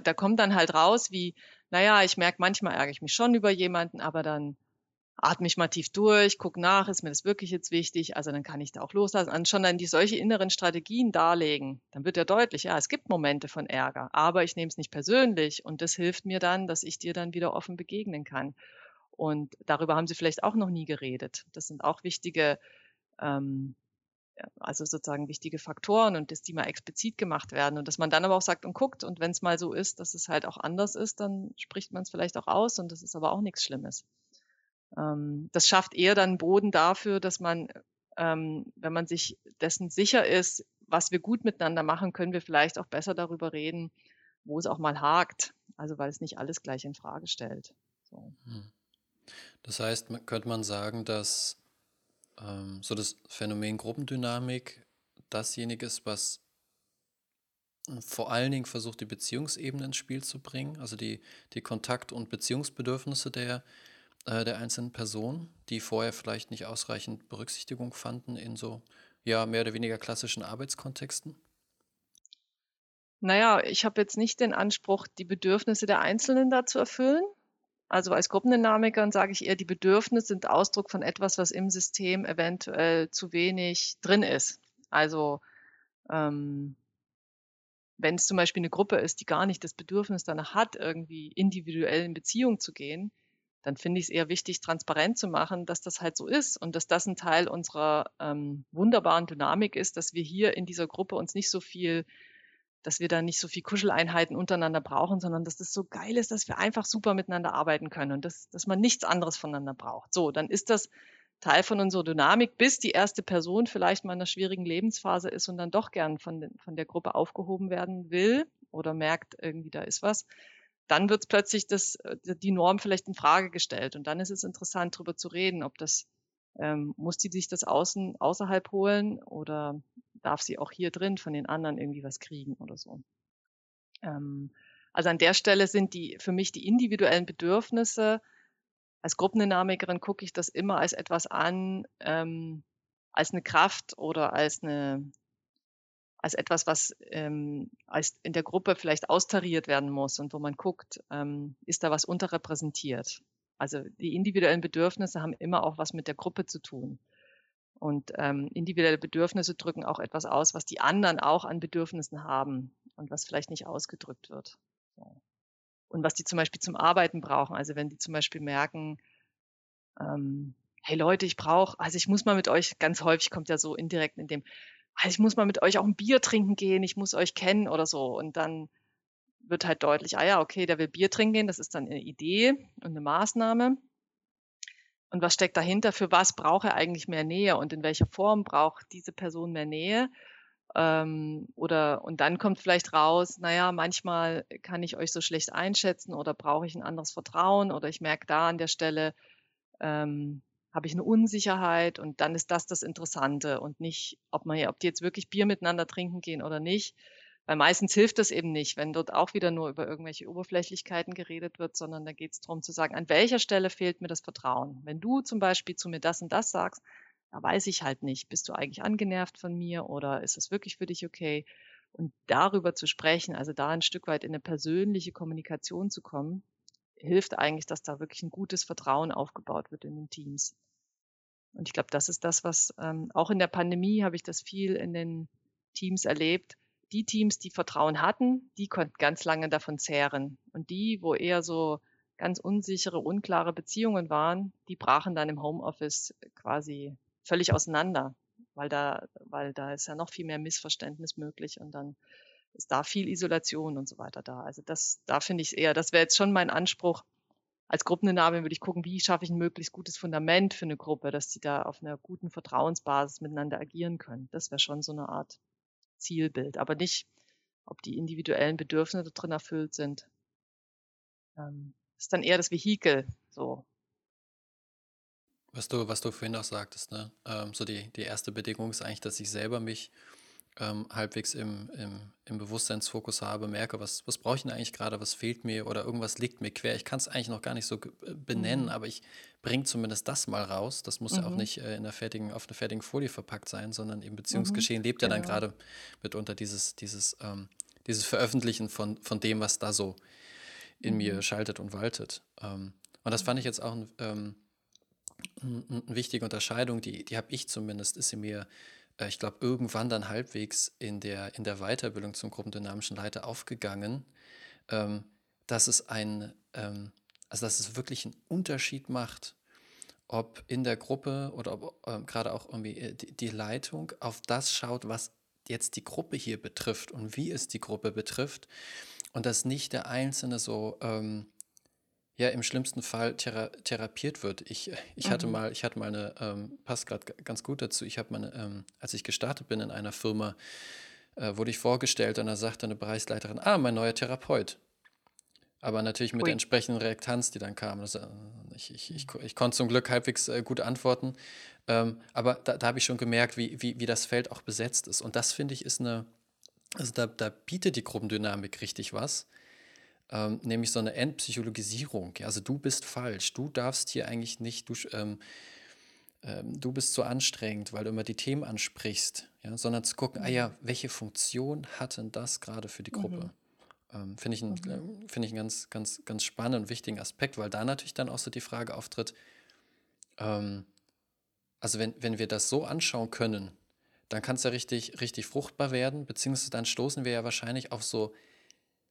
Da kommt dann halt raus, wie, naja, ich merke, manchmal ärgere ich mich schon über jemanden, aber dann atme ich mal tief durch, gucke nach, ist mir das wirklich jetzt wichtig, also dann kann ich da auch loslassen. Und schon dann die solche inneren Strategien darlegen, dann wird ja deutlich, ja, es gibt Momente von Ärger, aber ich nehme es nicht persönlich und das hilft mir dann, dass ich dir dann wieder offen begegnen kann. Und darüber haben Sie vielleicht auch noch nie geredet. Das sind auch wichtige ähm, also sozusagen wichtige Faktoren und dass die mal explizit gemacht werden und dass man dann aber auch sagt und guckt und wenn es mal so ist, dass es halt auch anders ist, dann spricht man es vielleicht auch aus und das ist aber auch nichts Schlimmes. Ähm, das schafft eher dann Boden dafür, dass man, ähm, wenn man sich dessen sicher ist, was wir gut miteinander machen, können wir vielleicht auch besser darüber reden, wo es auch mal hakt. Also weil es nicht alles gleich in Frage stellt. So. Hm. Das heißt, könnte man sagen, dass ähm, so das Phänomen Gruppendynamik dasjenige ist, was vor allen Dingen versucht, die Beziehungsebene ins Spiel zu bringen, also die, die Kontakt- und Beziehungsbedürfnisse der, äh, der einzelnen Personen, die vorher vielleicht nicht ausreichend Berücksichtigung fanden in so ja mehr oder weniger klassischen Arbeitskontexten? Naja, ich habe jetzt nicht den Anspruch, die Bedürfnisse der Einzelnen da zu erfüllen, also als Gruppendynamiker sage ich eher, die Bedürfnisse sind Ausdruck von etwas, was im System eventuell zu wenig drin ist. Also ähm, wenn es zum Beispiel eine Gruppe ist, die gar nicht das Bedürfnis danach hat, irgendwie individuell in Beziehung zu gehen, dann finde ich es eher wichtig, transparent zu machen, dass das halt so ist und dass das ein Teil unserer ähm, wunderbaren Dynamik ist, dass wir hier in dieser Gruppe uns nicht so viel dass wir da nicht so viel Kuscheleinheiten untereinander brauchen, sondern dass das so geil ist, dass wir einfach super miteinander arbeiten können und dass, dass man nichts anderes voneinander braucht. So, dann ist das Teil von unserer Dynamik, bis die erste Person vielleicht mal in einer schwierigen Lebensphase ist und dann doch gern von, den, von der Gruppe aufgehoben werden will oder merkt, irgendwie da ist was. Dann wird plötzlich das, äh, die Norm vielleicht in Frage gestellt. Und dann ist es interessant, darüber zu reden, ob das, ähm, muss die sich das außen, außerhalb holen oder darf sie auch hier drin von den anderen irgendwie was kriegen oder so. Ähm, also an der Stelle sind die für mich die individuellen Bedürfnisse. Als Gruppendynamikerin gucke ich das immer als etwas an, ähm, als eine Kraft oder als eine als etwas, was ähm, als in der Gruppe vielleicht austariert werden muss und wo man guckt, ähm, ist da was unterrepräsentiert. Also die individuellen Bedürfnisse haben immer auch was mit der Gruppe zu tun. Und ähm, individuelle Bedürfnisse drücken auch etwas aus, was die anderen auch an Bedürfnissen haben und was vielleicht nicht ausgedrückt wird. So. Und was die zum Beispiel zum Arbeiten brauchen. Also wenn die zum Beispiel merken, ähm, hey Leute, ich brauche, also ich muss mal mit euch, ganz häufig kommt ja so indirekt in dem, also ich muss mal mit euch auch ein Bier trinken gehen, ich muss euch kennen oder so. Und dann wird halt deutlich, ah ja, okay, der will Bier trinken gehen, das ist dann eine Idee und eine Maßnahme. Und was steckt dahinter, für was braucht er eigentlich mehr Nähe und in welcher Form braucht diese Person mehr Nähe. Ähm, oder und dann kommt vielleicht raus, naja, manchmal kann ich euch so schlecht einschätzen oder brauche ich ein anderes Vertrauen oder ich merke da an der Stelle, ähm, habe ich eine Unsicherheit und dann ist das das Interessante und nicht, ob man ob die jetzt wirklich Bier miteinander trinken gehen oder nicht, weil meistens hilft das eben nicht, wenn dort auch wieder nur über irgendwelche Oberflächlichkeiten geredet wird, sondern da geht es darum zu sagen, an welcher Stelle fehlt mir das Vertrauen. Wenn du zum Beispiel zu mir das und das sagst, da weiß ich halt nicht, bist du eigentlich angenervt von mir oder ist es wirklich für dich okay? Und darüber zu sprechen, also da ein Stück weit in eine persönliche Kommunikation zu kommen, hilft eigentlich, dass da wirklich ein gutes Vertrauen aufgebaut wird in den Teams. Und ich glaube, das ist das, was ähm, auch in der Pandemie habe ich das viel in den Teams erlebt die Teams, die Vertrauen hatten, die konnten ganz lange davon zehren. Und die, wo eher so ganz unsichere, unklare Beziehungen waren, die brachen dann im Homeoffice quasi völlig auseinander. weil da, weil da ist ja noch viel mehr Missverständnis möglich und dann ist da viel Isolation und so weiter da. Also das, da finde ich eher, das wäre jetzt schon mein Anspruch. Als Gruppendynamik würde ich gucken, wie schaffe ich ein möglichst gutes Fundament für eine Gruppe, dass die da auf einer guten Vertrauensbasis miteinander agieren können. Das wäre schon so eine Art Zielbild, aber nicht, ob die individuellen Bedürfnisse drin erfüllt sind. Ähm, ist dann eher das Vehikel, so. Was du, was du vorhin auch sagtest, ne? Ähm, so die, die erste Bedingung ist eigentlich, dass ich selber mich ähm, halbwegs im, im, im Bewusstseinsfokus habe, merke, was, was brauche ich denn eigentlich gerade, was fehlt mir oder irgendwas liegt mir quer. Ich kann es eigentlich noch gar nicht so äh, benennen, mhm. aber ich bringe zumindest das mal raus. Das muss mhm. ja auch mhm. nicht äh, in der fertigen, auf einer fertigen Folie verpackt sein, sondern im Beziehungsgeschehen mhm. lebt ja dann genau. gerade mitunter dieses, dieses, ähm, dieses Veröffentlichen von, von dem, was da so in mir mhm. schaltet und waltet. Ähm, und das fand ich jetzt auch ein, ähm, eine wichtige Unterscheidung, die, die habe ich zumindest, ist sie mir äh, ich glaube, irgendwann dann halbwegs in der, in der Weiterbildung zum gruppendynamischen Leiter aufgegangen, ähm, dass es ein, ähm, also dass es wirklich einen Unterschied macht, ob in der Gruppe oder ob äh, gerade auch irgendwie äh, die, die Leitung auf das schaut, was jetzt die Gruppe hier betrifft und wie es die Gruppe betrifft. Und dass nicht der Einzelne so ähm, ja im schlimmsten Fall thera therapiert wird. Ich, ich hatte mhm. mal, ich hatte mal eine, ähm, passt gerade ganz gut dazu, ich habe mal, ähm, als ich gestartet bin in einer Firma, äh, wurde ich vorgestellt und da sagte eine Bereichsleiterin, ah, mein neuer Therapeut. Aber natürlich mit Ui. der entsprechenden Reaktanz, die dann kam. Das, äh, ich, ich, ich, ich, konnte zum Glück halbwegs äh, gut antworten. Ähm, aber da, da habe ich schon gemerkt, wie, wie, wie das Feld auch besetzt ist. Und das finde ich ist eine, also da, da bietet die Gruppendynamik richtig was ähm, nämlich so eine Entpsychologisierung. Also du bist falsch, du darfst hier eigentlich nicht, du, ähm, ähm, du bist zu anstrengend, weil du immer die Themen ansprichst, ja? sondern zu gucken, ah ja, welche Funktion hat denn das gerade für die Gruppe? Mhm. Ähm, Finde ich, ein, mhm. Äh, find ich einen ganz, ganz, ganz spannenden und wichtigen Aspekt, weil da natürlich dann auch so die Frage auftritt, ähm, also wenn, wenn wir das so anschauen können, dann kann es ja richtig, richtig fruchtbar werden, beziehungsweise dann stoßen wir ja wahrscheinlich auf so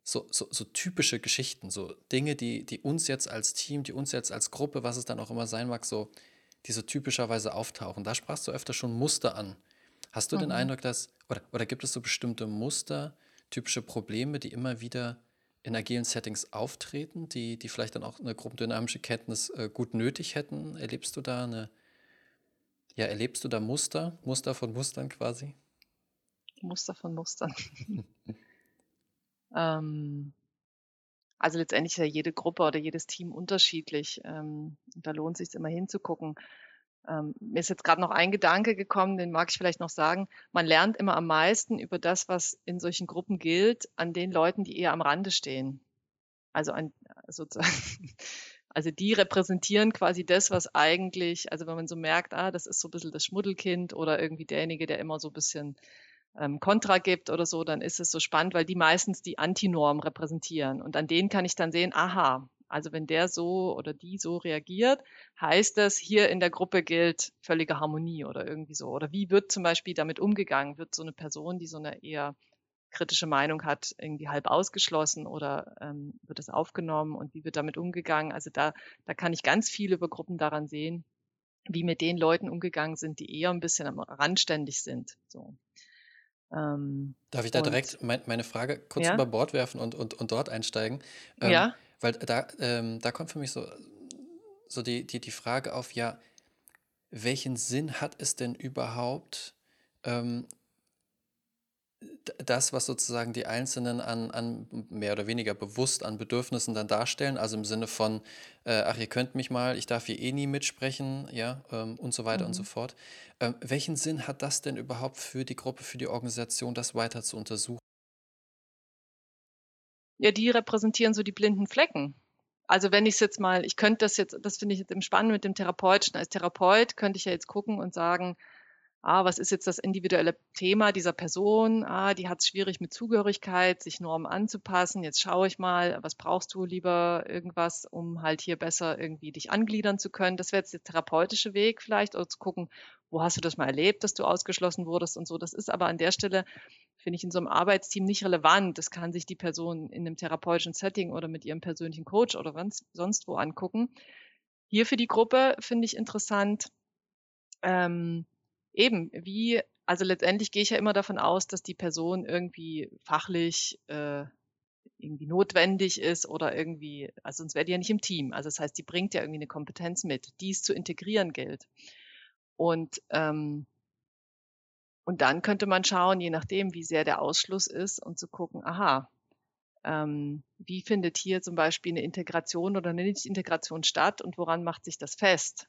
so, so, so, typische Geschichten, so Dinge, die, die uns jetzt als Team, die uns jetzt als Gruppe, was es dann auch immer sein mag, so, die so typischerweise auftauchen. Da sprachst du öfter schon Muster an. Hast du mhm. den Eindruck, dass, oder, oder gibt es so bestimmte Muster, typische Probleme, die immer wieder in agilen Settings auftreten, die, die vielleicht dann auch eine gruppendynamische Kenntnis äh, gut nötig hätten? Erlebst du da eine, ja, erlebst du da Muster, Muster von Mustern quasi? Muster von Mustern. Ähm, also letztendlich ist ja jede Gruppe oder jedes Team unterschiedlich. Ähm, da lohnt es sich immer hinzugucken. Ähm, mir ist jetzt gerade noch ein Gedanke gekommen, den mag ich vielleicht noch sagen. Man lernt immer am meisten über das, was in solchen Gruppen gilt, an den Leuten, die eher am Rande stehen. Also an sozusagen, also die repräsentieren quasi das, was eigentlich, also wenn man so merkt, ah, das ist so ein bisschen das Schmuddelkind oder irgendwie derjenige, der immer so ein bisschen ähm, Kontra gibt oder so, dann ist es so spannend, weil die meistens die Antinorm repräsentieren. Und an denen kann ich dann sehen, aha, also wenn der so oder die so reagiert, heißt das, hier in der Gruppe gilt völlige Harmonie oder irgendwie so. Oder wie wird zum Beispiel damit umgegangen? Wird so eine Person, die so eine eher kritische Meinung hat, irgendwie halb ausgeschlossen oder ähm, wird es aufgenommen und wie wird damit umgegangen? Also da, da kann ich ganz viel über Gruppen daran sehen, wie mit den Leuten umgegangen sind, die eher ein bisschen randständig sind. So. Ähm, Darf ich da direkt mein, meine Frage kurz ja? über Bord werfen und, und, und dort einsteigen? Ähm, ja. Weil da, ähm, da kommt für mich so, so die, die, die Frage auf, ja, welchen Sinn hat es denn überhaupt, ähm, das, was sozusagen die Einzelnen an, an mehr oder weniger bewusst an Bedürfnissen dann darstellen, also im Sinne von, äh, ach, ihr könnt mich mal, ich darf hier eh nie mitsprechen, ja, ähm, und so weiter mhm. und so mhm. fort. Ähm, welchen Sinn hat das denn überhaupt für die Gruppe, für die Organisation, das weiter zu untersuchen? Ja, die repräsentieren so die blinden Flecken. Also wenn ich es jetzt mal, ich könnte das jetzt, das finde ich jetzt im Spannend mit dem Therapeutischen. Als Therapeut könnte ich ja jetzt gucken und sagen, ah, was ist jetzt das individuelle Thema dieser Person? Ah, die hat es schwierig mit Zugehörigkeit, sich Normen anzupassen. Jetzt schaue ich mal, was brauchst du lieber irgendwas, um halt hier besser irgendwie dich angliedern zu können. Das wäre jetzt der therapeutische Weg vielleicht, oder zu gucken, wo hast du das mal erlebt, dass du ausgeschlossen wurdest und so. Das ist aber an der Stelle, finde ich, in so einem Arbeitsteam nicht relevant. Das kann sich die Person in einem therapeutischen Setting oder mit ihrem persönlichen Coach oder sonst wo angucken. Hier für die Gruppe finde ich interessant, ähm, eben, wie, also letztendlich gehe ich ja immer davon aus, dass die Person irgendwie fachlich äh, irgendwie notwendig ist oder irgendwie, also sonst wäre die ja nicht im Team. Also das heißt, die bringt ja irgendwie eine Kompetenz mit, die es zu integrieren gilt. Und ähm, und dann könnte man schauen, je nachdem, wie sehr der Ausschluss ist, und zu gucken, aha, ähm, wie findet hier zum Beispiel eine Integration oder eine Nicht-Integration statt und woran macht sich das fest?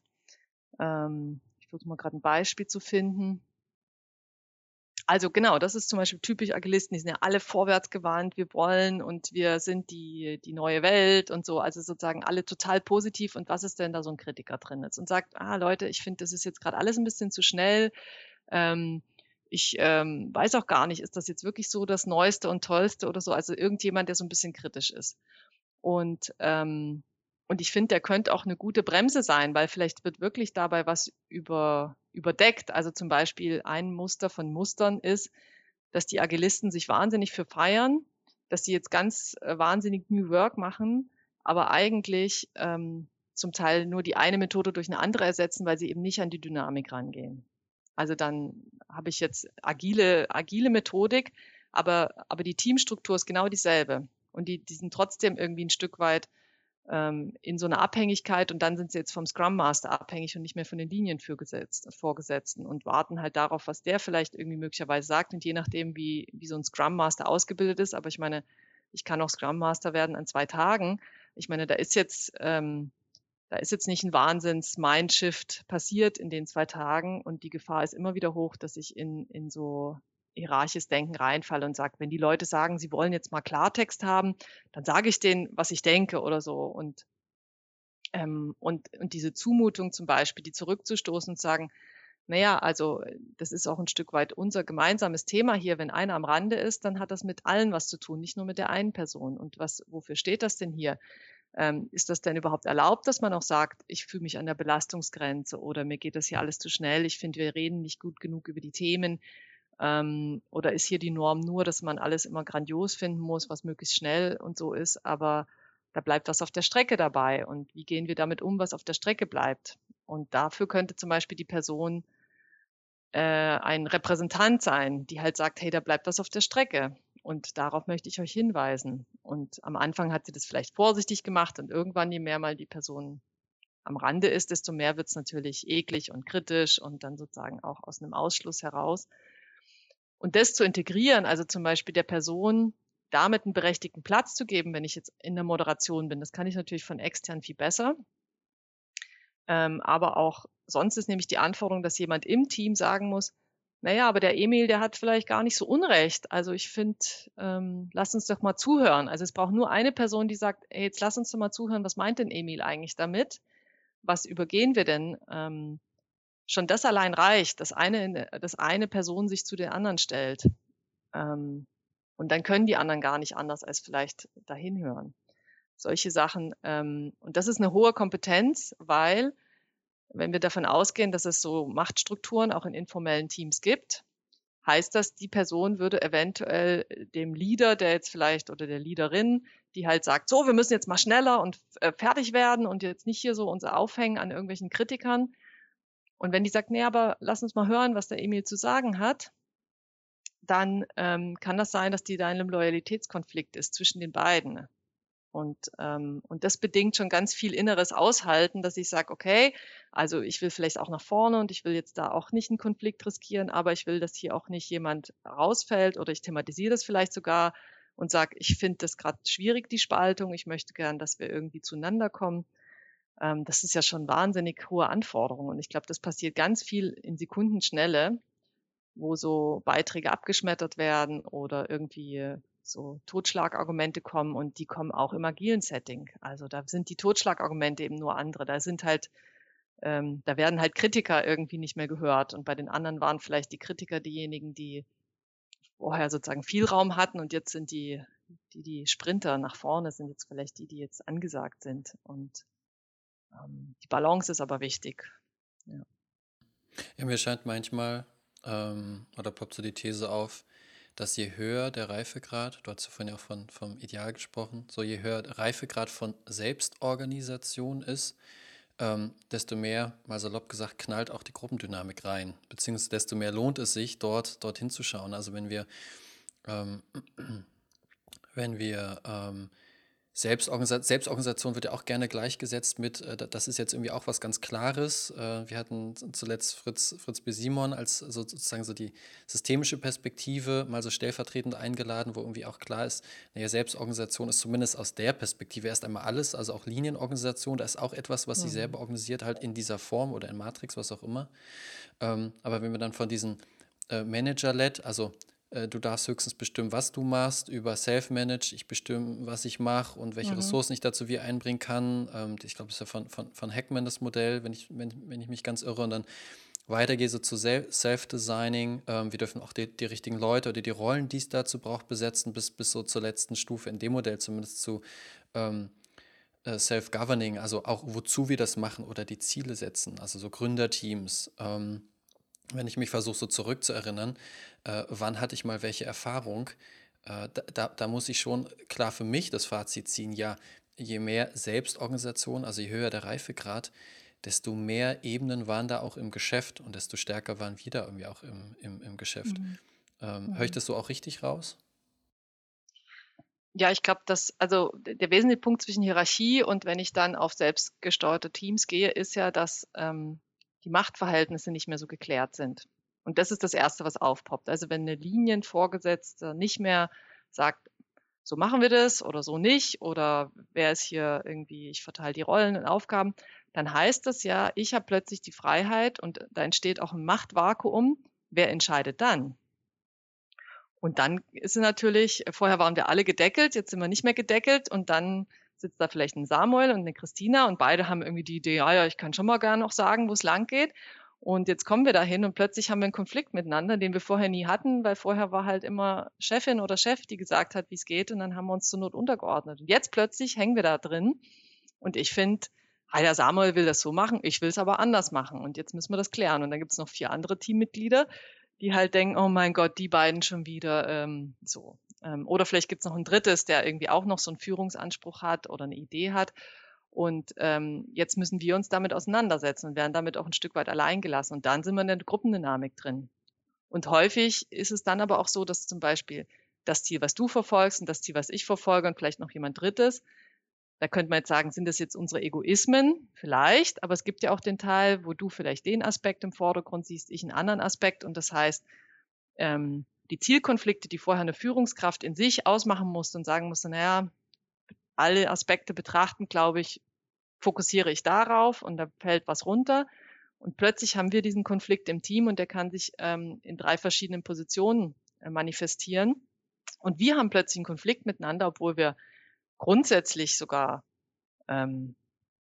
Ähm, versuche mal gerade ein Beispiel zu finden. Also genau, das ist zum Beispiel typisch Agilisten, die sind ja alle vorwärts gewandt, wir wollen und wir sind die, die neue Welt und so, also sozusagen alle total positiv und was ist denn da so ein Kritiker drin ist und sagt, ah Leute, ich finde, das ist jetzt gerade alles ein bisschen zu schnell, ähm, ich ähm, weiß auch gar nicht, ist das jetzt wirklich so das Neueste und Tollste oder so, also irgendjemand, der so ein bisschen kritisch ist. Und ähm, und ich finde, der könnte auch eine gute Bremse sein, weil vielleicht wird wirklich dabei was über, überdeckt. Also zum Beispiel ein Muster von Mustern ist, dass die Agilisten sich wahnsinnig für feiern, dass sie jetzt ganz äh, wahnsinnig New Work machen, aber eigentlich ähm, zum Teil nur die eine Methode durch eine andere ersetzen, weil sie eben nicht an die Dynamik rangehen. Also dann habe ich jetzt agile, agile Methodik, aber, aber die Teamstruktur ist genau dieselbe. Und die, die sind trotzdem irgendwie ein Stück weit ähm, in so einer Abhängigkeit und dann sind sie jetzt vom Scrum Master abhängig und nicht mehr von den Linienvorgesetzten und warten halt darauf, was der vielleicht irgendwie möglicherweise sagt und je nachdem, wie, wie so ein Scrum Master ausgebildet ist, aber ich meine, ich kann auch Scrum Master werden an zwei Tagen. Ich meine, da ist jetzt, ähm, da ist jetzt nicht ein Wahnsinns-Mindshift passiert in den zwei Tagen und die Gefahr ist immer wieder hoch, dass ich in, in so hierarchisches Denken reinfalle und sage, wenn die Leute sagen, sie wollen jetzt mal Klartext haben, dann sage ich denen, was ich denke oder so. Und, ähm, und, und diese Zumutung zum Beispiel, die zurückzustoßen und sagen, naja, also das ist auch ein Stück weit unser gemeinsames Thema hier. Wenn einer am Rande ist, dann hat das mit allen was zu tun, nicht nur mit der einen Person. Und was, wofür steht das denn hier? Ähm, ist das denn überhaupt erlaubt, dass man auch sagt, ich fühle mich an der Belastungsgrenze oder mir geht das hier alles zu schnell, ich finde, wir reden nicht gut genug über die Themen. Ähm, oder ist hier die Norm nur, dass man alles immer grandios finden muss, was möglichst schnell und so ist, aber da bleibt was auf der Strecke dabei. Und wie gehen wir damit um, was auf der Strecke bleibt? Und dafür könnte zum Beispiel die Person äh, ein Repräsentant sein, die halt sagt, hey, da bleibt was auf der Strecke. Und darauf möchte ich euch hinweisen. Und am Anfang hat sie das vielleicht vorsichtig gemacht und irgendwann, je mehr mal die Person am Rande ist, desto mehr wird es natürlich eklig und kritisch und dann sozusagen auch aus einem Ausschluss heraus. Und das zu integrieren, also zum Beispiel der Person damit einen berechtigten Platz zu geben, wenn ich jetzt in der Moderation bin, das kann ich natürlich von extern viel besser. Ähm, aber auch sonst ist nämlich die Anforderung, dass jemand im Team sagen muss, naja, aber der Emil, der hat vielleicht gar nicht so Unrecht. Also ich finde, ähm, lass uns doch mal zuhören. Also es braucht nur eine Person, die sagt, ey, jetzt lass uns doch mal zuhören, was meint denn Emil eigentlich damit? Was übergehen wir denn? Ähm, schon das allein reicht, dass eine, dass eine Person sich zu den anderen stellt. Ähm, und dann können die anderen gar nicht anders als vielleicht dahin hören. Solche Sachen. Ähm, und das ist eine hohe Kompetenz, weil wenn wir davon ausgehen, dass es so Machtstrukturen auch in informellen Teams gibt, heißt das, die Person würde eventuell dem Leader, der jetzt vielleicht oder der Leaderin, die halt sagt, so, wir müssen jetzt mal schneller und äh, fertig werden und jetzt nicht hier so uns aufhängen an irgendwelchen Kritikern, und wenn die sagt, nee, aber lass uns mal hören, was der Emil zu sagen hat, dann ähm, kann das sein, dass die da in einem Loyalitätskonflikt ist zwischen den beiden. Und, ähm, und das bedingt schon ganz viel inneres Aushalten, dass ich sage, okay, also ich will vielleicht auch nach vorne und ich will jetzt da auch nicht einen Konflikt riskieren, aber ich will, dass hier auch nicht jemand rausfällt oder ich thematisiere das vielleicht sogar und sage, ich finde das gerade schwierig, die Spaltung, ich möchte gern, dass wir irgendwie zueinander kommen ähm, das ist ja schon wahnsinnig hohe Anforderungen. Und ich glaube, das passiert ganz viel in Sekundenschnelle, wo so Beiträge abgeschmettert werden oder irgendwie so Totschlagargumente kommen und die kommen auch im agilen Setting. Also da sind die Totschlagargumente eben nur andere. Da sind halt, ähm, da werden halt Kritiker irgendwie nicht mehr gehört und bei den anderen waren vielleicht die Kritiker diejenigen, die vorher sozusagen viel Raum hatten und jetzt sind die, die, die Sprinter nach vorne sind jetzt vielleicht die, die jetzt angesagt sind und ähm, die Balance ist aber wichtig. Ja, ja mir scheint manchmal, ähm, oder poppt so die These auf, dass je höher der Reifegrad, du hast ja vorhin auch von, vom Ideal gesprochen, so je höher der Reifegrad von Selbstorganisation ist, ähm, desto mehr, mal salopp gesagt, knallt auch die Gruppendynamik rein. Beziehungsweise desto mehr lohnt es sich, dort dorthin zu schauen. Also wenn wir, ähm, wenn wir ähm, Selbstorganisa Selbstorganisation wird ja auch gerne gleichgesetzt mit, äh, das ist jetzt irgendwie auch was ganz Klares. Äh, wir hatten zuletzt Fritz, Fritz B. Simon als sozusagen so die systemische Perspektive mal so stellvertretend eingeladen, wo irgendwie auch klar ist, naja, Selbstorganisation ist zumindest aus der Perspektive erst einmal alles, also auch Linienorganisation, da ist auch etwas, was mhm. sie selber organisiert, halt in dieser Form oder in Matrix, was auch immer. Ähm, aber wenn wir dann von diesen äh, Manager-led, also du darfst höchstens bestimmen, was du machst, über Self-Manage. Ich bestimme, was ich mache und welche mhm. Ressourcen ich dazu wie einbringen kann. Ähm, ich glaube, das ist ja von, von, von Hackman das Modell, wenn ich, wenn, wenn ich mich ganz irre. Und dann weitergehe so zu Self-Designing. Ähm, wir dürfen auch die, die richtigen Leute oder die Rollen, die es dazu braucht, besetzen, bis, bis so zur letzten Stufe in dem Modell zumindest zu ähm, äh, Self-Governing, also auch wozu wir das machen oder die Ziele setzen, also so Gründerteams. Ähm, wenn ich mich versuche so zurückzuerinnern, äh, wann hatte ich mal welche Erfahrung, äh, da, da, da, muss ich schon klar für mich das Fazit ziehen, ja, je mehr Selbstorganisation, also je höher der Reifegrad, desto mehr Ebenen waren da auch im Geschäft und desto stärker waren wir da irgendwie auch im, im, im Geschäft. Mhm. Ähm, mhm. Höre ich das so auch richtig raus? Ja, ich glaube, dass, also der wesentliche Punkt zwischen Hierarchie und wenn ich dann auf selbstgesteuerte Teams gehe, ist ja, dass ähm, die Machtverhältnisse nicht mehr so geklärt sind. Und das ist das Erste, was aufpoppt. Also wenn eine Linienvorgesetzte nicht mehr sagt, so machen wir das oder so nicht oder wer ist hier irgendwie, ich verteile die Rollen und Aufgaben, dann heißt das ja, ich habe plötzlich die Freiheit und da entsteht auch ein Machtvakuum. Wer entscheidet dann? Und dann ist es natürlich, vorher waren wir alle gedeckelt, jetzt sind wir nicht mehr gedeckelt und dann sitzt da vielleicht ein Samuel und eine Christina und beide haben irgendwie die Idee, ja, ja, ich kann schon mal gerne noch sagen, wo es lang geht. Und jetzt kommen wir dahin und plötzlich haben wir einen Konflikt miteinander, den wir vorher nie hatten, weil vorher war halt immer Chefin oder Chef, die gesagt hat, wie es geht, und dann haben wir uns zur Not untergeordnet. Und jetzt plötzlich hängen wir da drin. Und ich finde, der Samuel will das so machen, ich will es aber anders machen. Und jetzt müssen wir das klären. Und dann gibt es noch vier andere Teammitglieder, die halt denken, oh mein Gott, die beiden schon wieder ähm, so. Ähm, oder vielleicht gibt es noch ein drittes, der irgendwie auch noch so einen Führungsanspruch hat oder eine Idee hat. Und ähm, jetzt müssen wir uns damit auseinandersetzen und werden damit auch ein Stück weit allein gelassen. Und dann sind wir in der Gruppendynamik drin. Und häufig ist es dann aber auch so, dass zum Beispiel das Ziel, was du verfolgst und das Ziel, was ich verfolge und vielleicht noch jemand Drittes, da könnte man jetzt sagen, sind das jetzt unsere Egoismen? Vielleicht, aber es gibt ja auch den Teil, wo du vielleicht den Aspekt im Vordergrund siehst, ich einen anderen Aspekt. Und das heißt, ähm, die Zielkonflikte, die vorher eine Führungskraft in sich ausmachen musste und sagen musste, naja, alle Aspekte betrachten, glaube ich, fokussiere ich darauf und da fällt was runter. Und plötzlich haben wir diesen Konflikt im Team und der kann sich ähm, in drei verschiedenen Positionen äh, manifestieren. Und wir haben plötzlich einen Konflikt miteinander, obwohl wir grundsätzlich sogar ähm,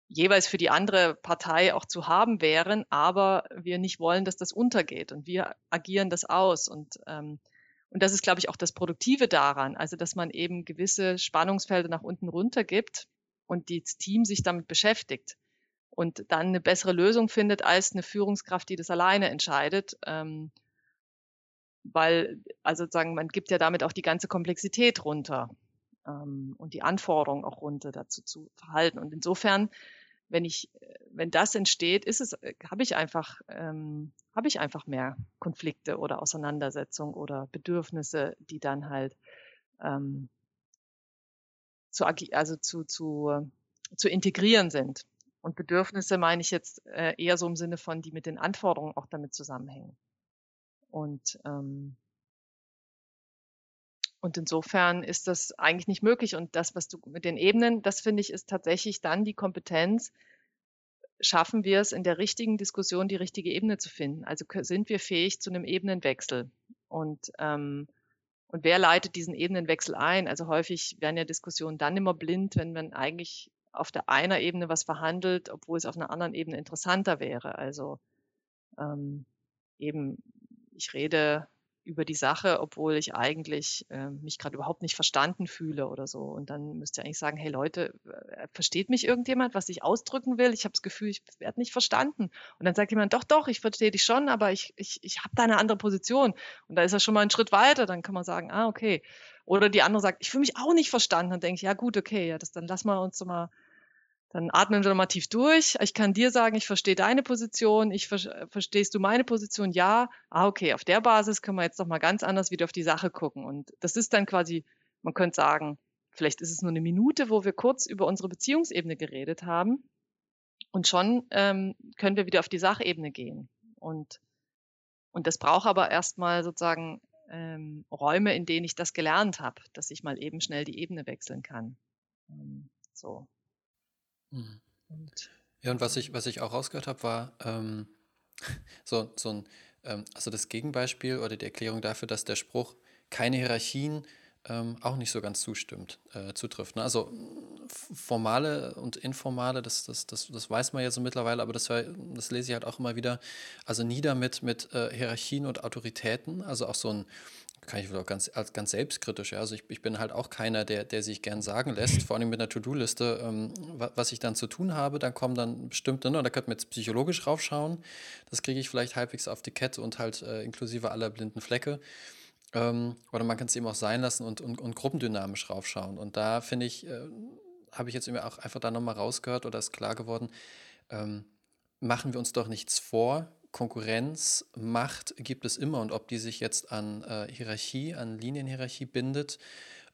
jeweils für die andere Partei auch zu haben wären, aber wir nicht wollen, dass das untergeht und wir agieren das aus. Und ähm, und das ist, glaube ich, auch das Produktive daran, also dass man eben gewisse Spannungsfelder nach unten runter gibt und das Team sich damit beschäftigt und dann eine bessere Lösung findet als eine Führungskraft, die das alleine entscheidet. Ähm, weil, also sozusagen, man gibt ja damit auch die ganze Komplexität runter ähm, und die Anforderungen auch runter dazu zu verhalten. Und insofern wenn ich, wenn das entsteht, ist es, habe ich einfach, ähm, habe ich einfach mehr Konflikte oder Auseinandersetzungen oder Bedürfnisse, die dann halt ähm, zu, also zu, zu, zu integrieren sind. Und Bedürfnisse meine ich jetzt äh, eher so im Sinne von, die mit den Anforderungen auch damit zusammenhängen. Und ähm, und insofern ist das eigentlich nicht möglich. Und das, was du mit den Ebenen, das finde ich, ist tatsächlich dann die Kompetenz, schaffen wir es in der richtigen Diskussion, die richtige Ebene zu finden. Also sind wir fähig zu einem Ebenenwechsel. Und, ähm, und wer leitet diesen Ebenenwechsel ein? Also häufig werden ja Diskussionen dann immer blind, wenn man eigentlich auf der einer Ebene was verhandelt, obwohl es auf einer anderen Ebene interessanter wäre. Also ähm, eben, ich rede über die Sache, obwohl ich eigentlich äh, mich gerade überhaupt nicht verstanden fühle oder so. Und dann müsst ihr eigentlich sagen, hey Leute, äh, versteht mich irgendjemand, was ich ausdrücken will? Ich habe das Gefühl, ich werde nicht verstanden. Und dann sagt jemand, doch, doch, ich verstehe dich schon, aber ich, ich, ich habe da eine andere Position. Und da ist er schon mal einen Schritt weiter. Dann kann man sagen, ah, okay. Oder die andere sagt, ich fühle mich auch nicht verstanden. Dann denke ich, ja gut, okay, ja, das, dann lassen wir uns so mal dann atmen wir mal tief durch. Ich kann dir sagen, ich verstehe deine Position, ich ver verstehst du meine Position? Ja. Ah, okay, auf der Basis können wir jetzt noch mal ganz anders wieder auf die Sache gucken. Und das ist dann quasi, man könnte sagen, vielleicht ist es nur eine Minute, wo wir kurz über unsere Beziehungsebene geredet haben. Und schon ähm, können wir wieder auf die Sachebene gehen. Und, und das braucht aber erstmal sozusagen ähm, Räume, in denen ich das gelernt habe, dass ich mal eben schnell die Ebene wechseln kann. Ähm, so. Mhm. Und, ja, und was ich, was ich auch rausgehört habe, war ähm, so, so ein, ähm, also das Gegenbeispiel oder die Erklärung dafür, dass der Spruch keine Hierarchien ähm, auch nicht so ganz zustimmt, äh, zutrifft. Ne? Also formale und informale, das, das, das, das weiß man ja so mittlerweile, aber das, das lese ich halt auch immer wieder, also nieder mit, mit äh, Hierarchien und Autoritäten, also auch so ein kann ich auch ganz, ganz selbstkritisch. Ja. Also ich, ich bin halt auch keiner, der, der sich gern sagen lässt, vor allem mit einer To-Do-Liste, ähm, was ich dann zu tun habe. Dann kommen dann bestimmte, ne, da könnte man jetzt psychologisch raufschauen. Das kriege ich vielleicht halbwegs auf die Kette und halt äh, inklusive aller blinden Flecke. Ähm, oder man kann es eben auch sein lassen und, und, und gruppendynamisch raufschauen. Und da finde ich, äh, habe ich jetzt irgendwie auch einfach da nochmal rausgehört oder ist klar geworden, ähm, machen wir uns doch nichts vor, Konkurrenz, Macht gibt es immer und ob die sich jetzt an äh, Hierarchie, an Linienhierarchie bindet,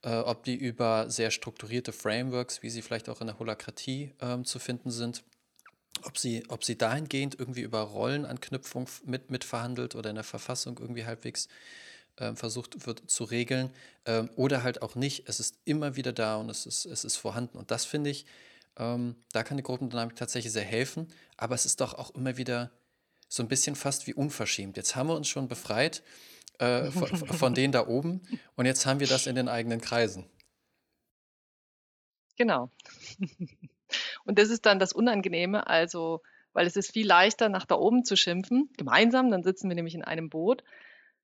äh, ob die über sehr strukturierte Frameworks, wie sie vielleicht auch in der Holakratie äh, zu finden sind, ob sie, ob sie dahingehend irgendwie über Rollenanknüpfung mit, mitverhandelt oder in der Verfassung irgendwie halbwegs ähm, versucht wird zu regeln ähm, oder halt auch nicht. Es ist immer wieder da und es ist, es ist vorhanden. Und das finde ich, ähm, da kann die Gruppendynamik tatsächlich sehr helfen, aber es ist doch auch immer wieder so ein bisschen fast wie unverschämt. Jetzt haben wir uns schon befreit äh, von, von denen da oben und jetzt haben wir das in den eigenen Kreisen. Genau. Und das ist dann das Unangenehme, also, weil es ist viel leichter, nach da oben zu schimpfen, gemeinsam, dann sitzen wir nämlich in einem Boot,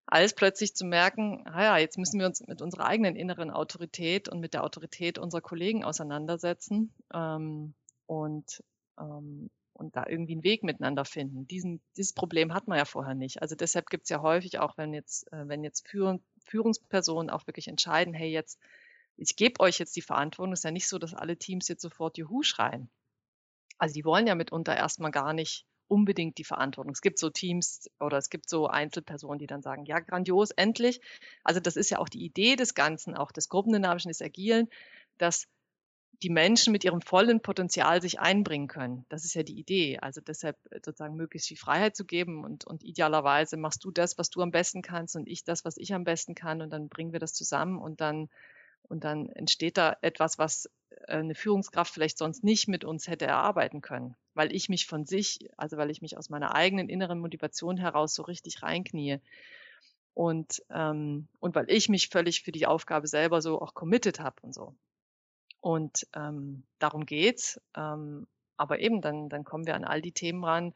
als plötzlich zu merken, naja, ah jetzt müssen wir uns mit unserer eigenen inneren Autorität und mit der Autorität unserer Kollegen auseinandersetzen. Ähm, und ähm, und da irgendwie einen Weg miteinander finden. Diesen, dieses Problem hat man ja vorher nicht. Also deshalb gibt es ja häufig auch, wenn jetzt, äh, wenn jetzt Führung, Führungspersonen auch wirklich entscheiden, hey, jetzt, ich gebe euch jetzt die Verantwortung, ist ja nicht so, dass alle Teams jetzt sofort Juhu schreien. Also die wollen ja mitunter erstmal gar nicht unbedingt die Verantwortung. Es gibt so Teams oder es gibt so Einzelpersonen, die dann sagen, ja, grandios, endlich. Also das ist ja auch die Idee des Ganzen, auch des Gruppendynamischen, des Agilen, dass die Menschen mit ihrem vollen Potenzial sich einbringen können. Das ist ja die Idee. Also deshalb äh, sozusagen möglichst viel Freiheit zu geben und, und idealerweise machst du das, was du am besten kannst und ich das, was ich am besten kann und dann bringen wir das zusammen und dann, und dann entsteht da etwas, was äh, eine Führungskraft vielleicht sonst nicht mit uns hätte erarbeiten können, weil ich mich von sich, also weil ich mich aus meiner eigenen inneren Motivation heraus so richtig reinknie. Und, ähm, und weil ich mich völlig für die Aufgabe selber so auch committed habe und so. Und ähm, darum geht's. Ähm, aber eben, dann, dann kommen wir an all die Themen ran.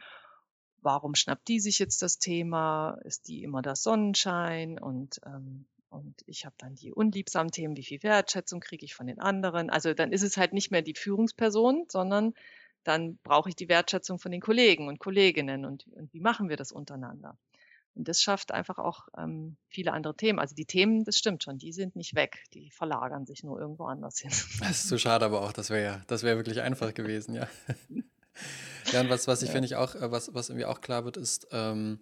Warum schnappt die sich jetzt das Thema? Ist die immer das Sonnenschein? Und, ähm, und ich habe dann die unliebsamen Themen, wie viel Wertschätzung kriege ich von den anderen? Also dann ist es halt nicht mehr die Führungsperson, sondern dann brauche ich die Wertschätzung von den Kollegen und Kolleginnen und, und wie machen wir das untereinander? Und das schafft einfach auch ähm, viele andere Themen. Also die Themen, das stimmt schon, die sind nicht weg, die verlagern sich nur irgendwo anders hin. Das ist zu schade, aber auch, das wäre ja, das wäre wirklich einfach gewesen, ja. ja, und was, was ich ja. finde ich auch, äh, was, was irgendwie auch klar wird, ist, ähm,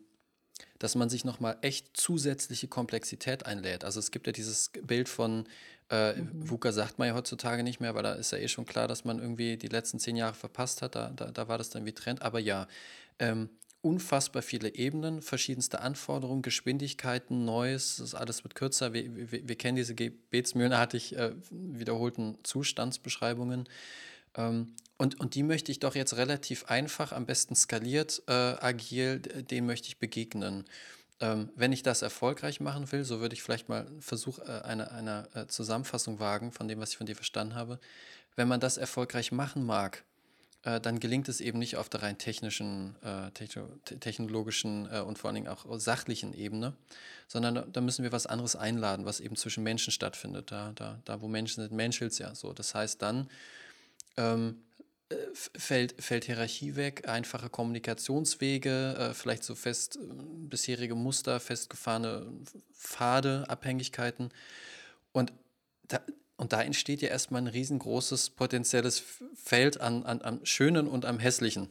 dass man sich nochmal echt zusätzliche Komplexität einlädt. Also es gibt ja dieses Bild von äh, mhm. VUCA sagt man ja heutzutage nicht mehr, weil da ist ja eh schon klar, dass man irgendwie die letzten zehn Jahre verpasst hat. Da, da, da war das dann wie Trend. Aber ja, ähm, unfassbar viele Ebenen, verschiedenste Anforderungen, Geschwindigkeiten, Neues, das alles wird kürzer. Wir, wir, wir kennen diese gebetsmühlenartig äh, wiederholten Zustandsbeschreibungen. Ähm, und, und die möchte ich doch jetzt relativ einfach, am besten skaliert, äh, agil, denen möchte ich begegnen. Ähm, wenn ich das erfolgreich machen will, so würde ich vielleicht mal einen Versuch äh, einer, einer äh, Zusammenfassung wagen von dem, was ich von dir verstanden habe. Wenn man das erfolgreich machen mag, äh, dann gelingt es eben nicht auf der rein technischen, äh, technologischen äh, und vor allen Dingen auch sachlichen Ebene, sondern da müssen wir was anderes einladen, was eben zwischen Menschen stattfindet. Da, da, da wo Menschen sind, menschelt ja so. Das heißt, dann ähm, äh, fällt, fällt Hierarchie weg, einfache Kommunikationswege, äh, vielleicht so fest äh, bisherige Muster, festgefahrene Pfade, Abhängigkeiten. Und da, und da entsteht ja erstmal ein riesengroßes potenzielles Feld an, an, am Schönen und am Hässlichen.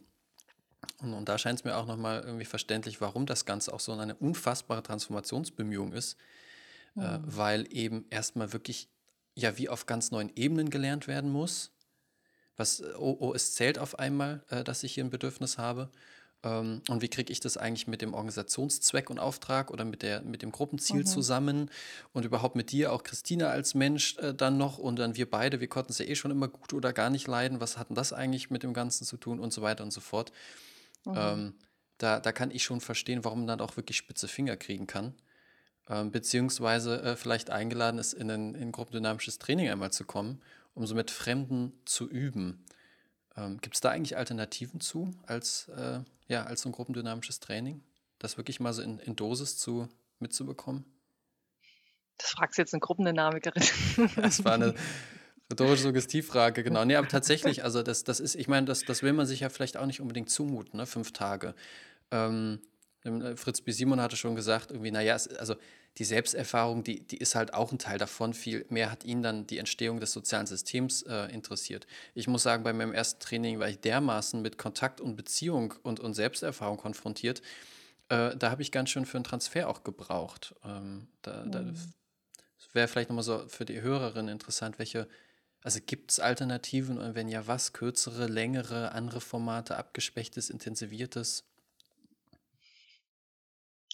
Und, und da scheint es mir auch nochmal irgendwie verständlich, warum das Ganze auch so eine unfassbare Transformationsbemühung ist, äh, mhm. äh, weil eben erstmal wirklich ja wie auf ganz neuen Ebenen gelernt werden muss. Was, oh, oh, es zählt auf einmal, äh, dass ich hier ein Bedürfnis habe. Ähm, und wie kriege ich das eigentlich mit dem Organisationszweck und Auftrag oder mit, der, mit dem Gruppenziel mhm. zusammen und überhaupt mit dir, auch Christina als Mensch äh, dann noch und dann wir beide, wir konnten es ja eh schon immer gut oder gar nicht leiden, was hatten das eigentlich mit dem Ganzen zu tun und so weiter und so fort. Mhm. Ähm, da, da kann ich schon verstehen, warum man dann auch wirklich spitze Finger kriegen kann. Ähm, beziehungsweise äh, vielleicht eingeladen ist, in ein in gruppendynamisches Training einmal zu kommen, um so mit Fremden zu üben. Ähm, Gibt es da eigentlich Alternativen zu, als, äh, ja, als so ein gruppendynamisches Training? Das wirklich mal so in, in Dosis zu, mitzubekommen? Das fragst jetzt eine Gruppendynamikerin. Das war eine rhetorische Suggestivfrage, genau. Nee, aber tatsächlich, also das, das ist, ich meine, das, das will man sich ja vielleicht auch nicht unbedingt zumuten, ne? fünf Tage. Ähm, äh, Fritz B. Simon hatte schon gesagt, irgendwie, naja, also die Selbsterfahrung, die, die ist halt auch ein Teil davon. Viel mehr hat ihn dann die Entstehung des sozialen Systems äh, interessiert. Ich muss sagen, bei meinem ersten Training war ich dermaßen mit Kontakt und Beziehung und, und Selbsterfahrung konfrontiert. Äh, da habe ich ganz schön für einen Transfer auch gebraucht. Ähm, da, mhm. da wäre vielleicht nochmal so für die Hörerin interessant, welche, also gibt es Alternativen und wenn ja, was? Kürzere, längere, andere Formate, abgespecktes, intensiviertes?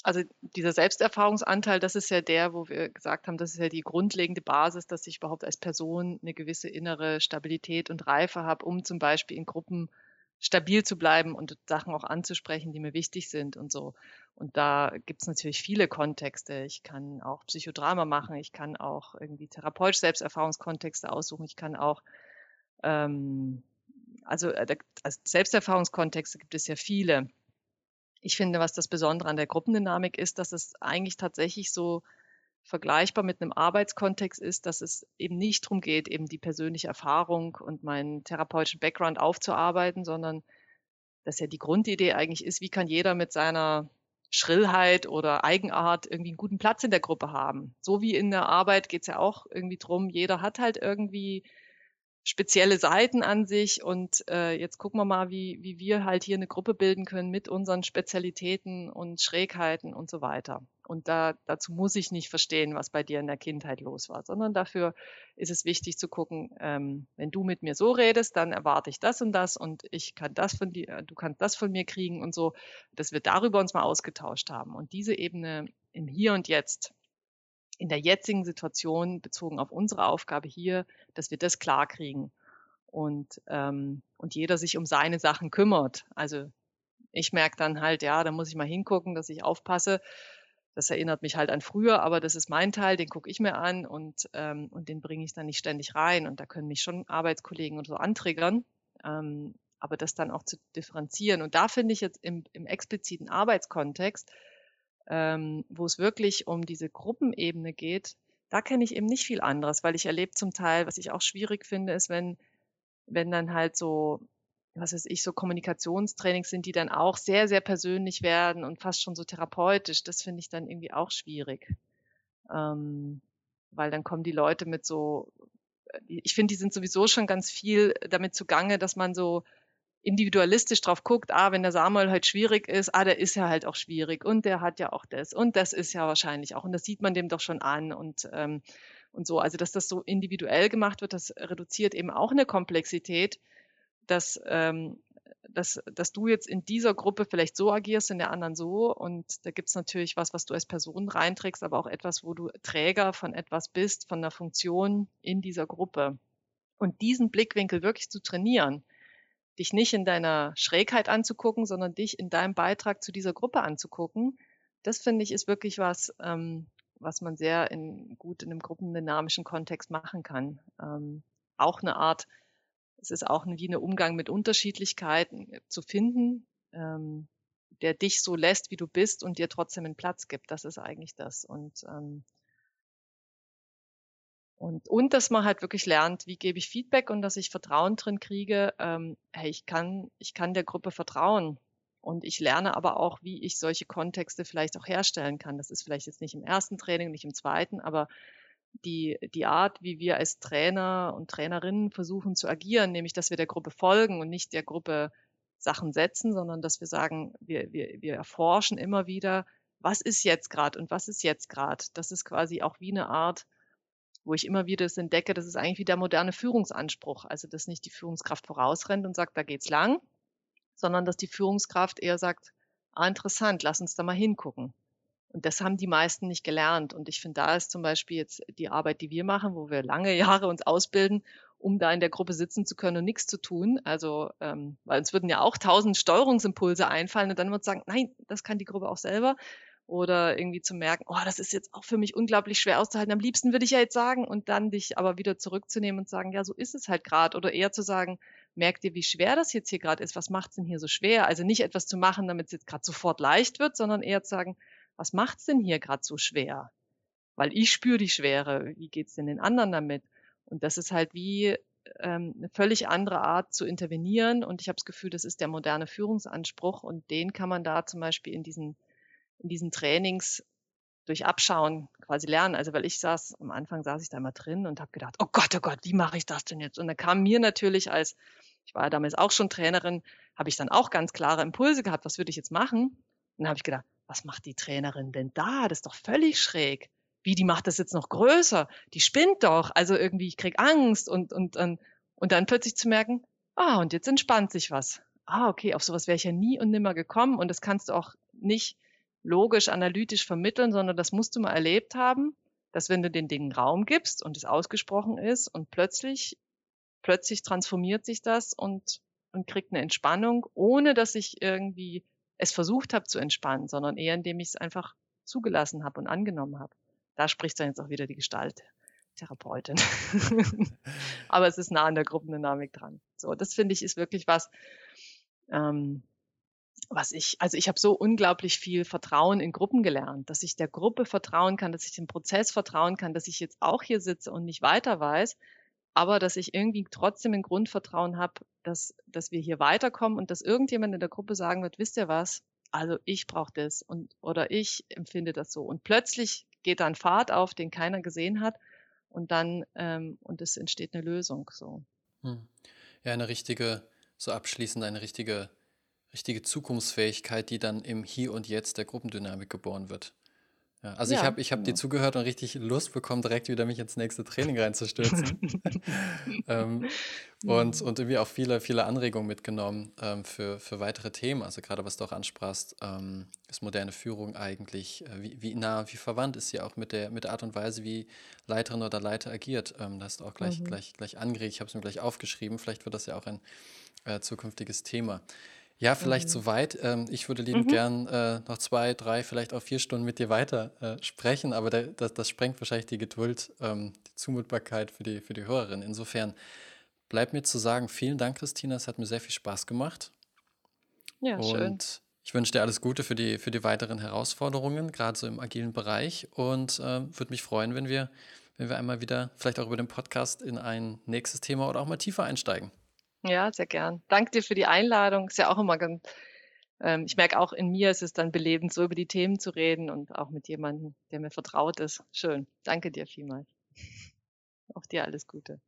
Also dieser Selbsterfahrungsanteil, das ist ja der, wo wir gesagt haben, das ist ja die grundlegende Basis, dass ich überhaupt als Person eine gewisse innere Stabilität und Reife habe, um zum Beispiel in Gruppen stabil zu bleiben und Sachen auch anzusprechen, die mir wichtig sind und so. Und da gibt es natürlich viele Kontexte. Ich kann auch Psychodrama machen, ich kann auch irgendwie therapeutisch Selbsterfahrungskontexte aussuchen, ich kann auch ähm, also, äh, also Selbsterfahrungskontexte gibt es ja viele. Ich finde, was das Besondere an der Gruppendynamik ist, dass es eigentlich tatsächlich so vergleichbar mit einem Arbeitskontext ist, dass es eben nicht darum geht, eben die persönliche Erfahrung und meinen therapeutischen Background aufzuarbeiten, sondern dass ja die Grundidee eigentlich ist, wie kann jeder mit seiner Schrillheit oder Eigenart irgendwie einen guten Platz in der Gruppe haben. So wie in der Arbeit geht es ja auch irgendwie drum, jeder hat halt irgendwie spezielle Seiten an sich und äh, jetzt gucken wir mal, wie, wie wir halt hier eine Gruppe bilden können mit unseren Spezialitäten und Schrägheiten und so weiter. Und da, dazu muss ich nicht verstehen, was bei dir in der Kindheit los war, sondern dafür ist es wichtig zu gucken, ähm, wenn du mit mir so redest, dann erwarte ich das und das und ich kann das von dir, du kannst das von mir kriegen und so, dass wir darüber uns mal ausgetauscht haben. Und diese Ebene im Hier und Jetzt in der jetzigen Situation bezogen auf unsere Aufgabe hier, dass wir das klar kriegen und, ähm, und jeder sich um seine Sachen kümmert. Also ich merke dann halt, ja, da muss ich mal hingucken, dass ich aufpasse. Das erinnert mich halt an früher, aber das ist mein Teil, den gucke ich mir an und, ähm, und den bringe ich dann nicht ständig rein. Und da können mich schon Arbeitskollegen und so antriggern. Ähm, aber das dann auch zu differenzieren. Und da finde ich jetzt im, im expliziten Arbeitskontext, ähm, wo es wirklich um diese Gruppenebene geht, da kenne ich eben nicht viel anderes, weil ich erlebe zum Teil, was ich auch schwierig finde, ist, wenn, wenn dann halt so, was weiß ich, so Kommunikationstrainings sind, die dann auch sehr, sehr persönlich werden und fast schon so therapeutisch. Das finde ich dann irgendwie auch schwierig. Ähm, weil dann kommen die Leute mit so, ich finde, die sind sowieso schon ganz viel damit zugange, dass man so individualistisch drauf guckt, ah, wenn der Samuel halt schwierig ist, ah, der ist ja halt auch schwierig und der hat ja auch das und das ist ja wahrscheinlich auch und das sieht man dem doch schon an und ähm, und so. Also dass das so individuell gemacht wird, das reduziert eben auch eine Komplexität, dass ähm, dass, dass du jetzt in dieser Gruppe vielleicht so agierst, in der anderen so. Und da gibt es natürlich was, was du als Person reinträgst, aber auch etwas, wo du Träger von etwas bist, von einer Funktion in dieser Gruppe. Und diesen Blickwinkel wirklich zu trainieren, dich nicht in deiner Schrägheit anzugucken, sondern dich in deinem Beitrag zu dieser Gruppe anzugucken. Das finde ich ist wirklich was, ähm, was man sehr in, gut in einem gruppendynamischen Kontext machen kann. Ähm, auch eine Art, es ist auch wie ein Umgang mit Unterschiedlichkeiten zu finden, ähm, der dich so lässt, wie du bist und dir trotzdem einen Platz gibt. Das ist eigentlich das. Und ähm, und, und dass man halt wirklich lernt, wie gebe ich Feedback und dass ich Vertrauen drin kriege, ähm, hey, ich kann, ich kann der Gruppe vertrauen. Und ich lerne aber auch, wie ich solche Kontexte vielleicht auch herstellen kann. Das ist vielleicht jetzt nicht im ersten Training, nicht im zweiten, aber die, die Art, wie wir als Trainer und Trainerinnen versuchen zu agieren, nämlich dass wir der Gruppe folgen und nicht der Gruppe Sachen setzen, sondern dass wir sagen, wir, wir, wir erforschen immer wieder, was ist jetzt gerade und was ist jetzt gerade. Das ist quasi auch wie eine Art, wo ich immer wieder das entdecke, das ist eigentlich wie der moderne Führungsanspruch. Also, dass nicht die Führungskraft vorausrennt und sagt, da geht's lang, sondern dass die Führungskraft eher sagt, ah, interessant, lass uns da mal hingucken. Und das haben die meisten nicht gelernt. Und ich finde, da ist zum Beispiel jetzt die Arbeit, die wir machen, wo wir lange Jahre uns ausbilden, um da in der Gruppe sitzen zu können und nichts zu tun. Also, ähm, weil uns würden ja auch tausend Steuerungsimpulse einfallen und dann wird sagen, nein, das kann die Gruppe auch selber. Oder irgendwie zu merken, oh, das ist jetzt auch für mich unglaublich schwer auszuhalten. Am liebsten würde ich ja jetzt sagen und dann dich aber wieder zurückzunehmen und sagen, ja, so ist es halt gerade. Oder eher zu sagen, merkt ihr, wie schwer das jetzt hier gerade ist? Was macht es denn hier so schwer? Also nicht etwas zu machen, damit es jetzt gerade sofort leicht wird, sondern eher zu sagen, was macht es denn hier gerade so schwer? Weil ich spüre die Schwere. Wie geht es denn den anderen damit? Und das ist halt wie ähm, eine völlig andere Art zu intervenieren. Und ich habe das Gefühl, das ist der moderne Führungsanspruch. Und den kann man da zum Beispiel in diesen, in diesen Trainings durch Abschauen quasi lernen. Also weil ich saß, am Anfang saß ich da mal drin und habe gedacht, oh Gott, oh Gott, wie mache ich das denn jetzt? Und da kam mir natürlich als, ich war ja damals auch schon Trainerin, habe ich dann auch ganz klare Impulse gehabt, was würde ich jetzt machen? Und dann habe ich gedacht, was macht die Trainerin denn da? Das ist doch völlig schräg. Wie, die macht das jetzt noch größer? Die spinnt doch. Also irgendwie, ich krieg Angst und, und, und, und dann plötzlich zu merken, ah, und jetzt entspannt sich was. Ah, okay, auf sowas wäre ich ja nie und nimmer gekommen und das kannst du auch nicht logisch, analytisch vermitteln, sondern das musst du mal erlebt haben, dass wenn du den Dingen Raum gibst und es ausgesprochen ist und plötzlich, plötzlich transformiert sich das und, und kriegt eine Entspannung, ohne dass ich irgendwie es versucht habe zu entspannen, sondern eher indem ich es einfach zugelassen habe und angenommen habe. Da spricht dann jetzt auch wieder die Gestalttherapeutin. Aber es ist nah an der Gruppendynamik dran. So, das finde ich ist wirklich was, ähm, was ich, also ich habe so unglaublich viel Vertrauen in Gruppen gelernt, dass ich der Gruppe vertrauen kann, dass ich dem Prozess vertrauen kann, dass ich jetzt auch hier sitze und nicht weiter weiß, aber dass ich irgendwie trotzdem ein Grundvertrauen habe, dass, dass wir hier weiterkommen und dass irgendjemand in der Gruppe sagen wird, wisst ihr was? Also ich brauche das und oder ich empfinde das so. Und plötzlich geht da ein Pfad auf, den keiner gesehen hat, und dann ähm, und es entsteht eine Lösung. So. Hm. Ja, eine richtige, so abschließend eine richtige, richtige Zukunftsfähigkeit, die dann im Hier und Jetzt der Gruppendynamik geboren wird. Ja, also ja, ich habe ich hab genau. dir zugehört und richtig Lust bekommen, direkt wieder mich ins nächste Training reinzustürzen. ähm, und, und irgendwie auch viele, viele Anregungen mitgenommen ähm, für, für weitere Themen. Also gerade was du auch ansprachst, ähm, ist moderne Führung eigentlich, äh, wie, wie nah, wie verwandt ist sie auch mit der, mit der Art und Weise, wie Leiterin oder Leiter agiert. Ähm, da hast du auch gleich, mhm. gleich, gleich angeregt. Ich habe es mir gleich aufgeschrieben. Vielleicht wird das ja auch ein äh, zukünftiges Thema. Ja, vielleicht mhm. soweit. Ähm, ich würde liebend mhm. gern äh, noch zwei, drei, vielleicht auch vier Stunden mit dir weiter äh, sprechen, aber der, das, das sprengt wahrscheinlich die Geduld, ähm, die Zumutbarkeit für die, für die Hörerin. Insofern bleibt mir zu sagen, vielen Dank, Christina. Es hat mir sehr viel Spaß gemacht. Ja, Und schön. ich wünsche dir alles Gute für die, für die weiteren Herausforderungen, gerade so im agilen Bereich. Und äh, würde mich freuen, wenn wir, wenn wir einmal wieder, vielleicht auch über den Podcast, in ein nächstes Thema oder auch mal tiefer einsteigen. Ja, sehr gern. Danke dir für die Einladung. Ist ja auch immer ganz, ähm, ich merke auch in mir ist es dann belebend, so über die Themen zu reden und auch mit jemandem, der mir vertraut ist. Schön. Danke dir vielmals. Auch dir alles Gute.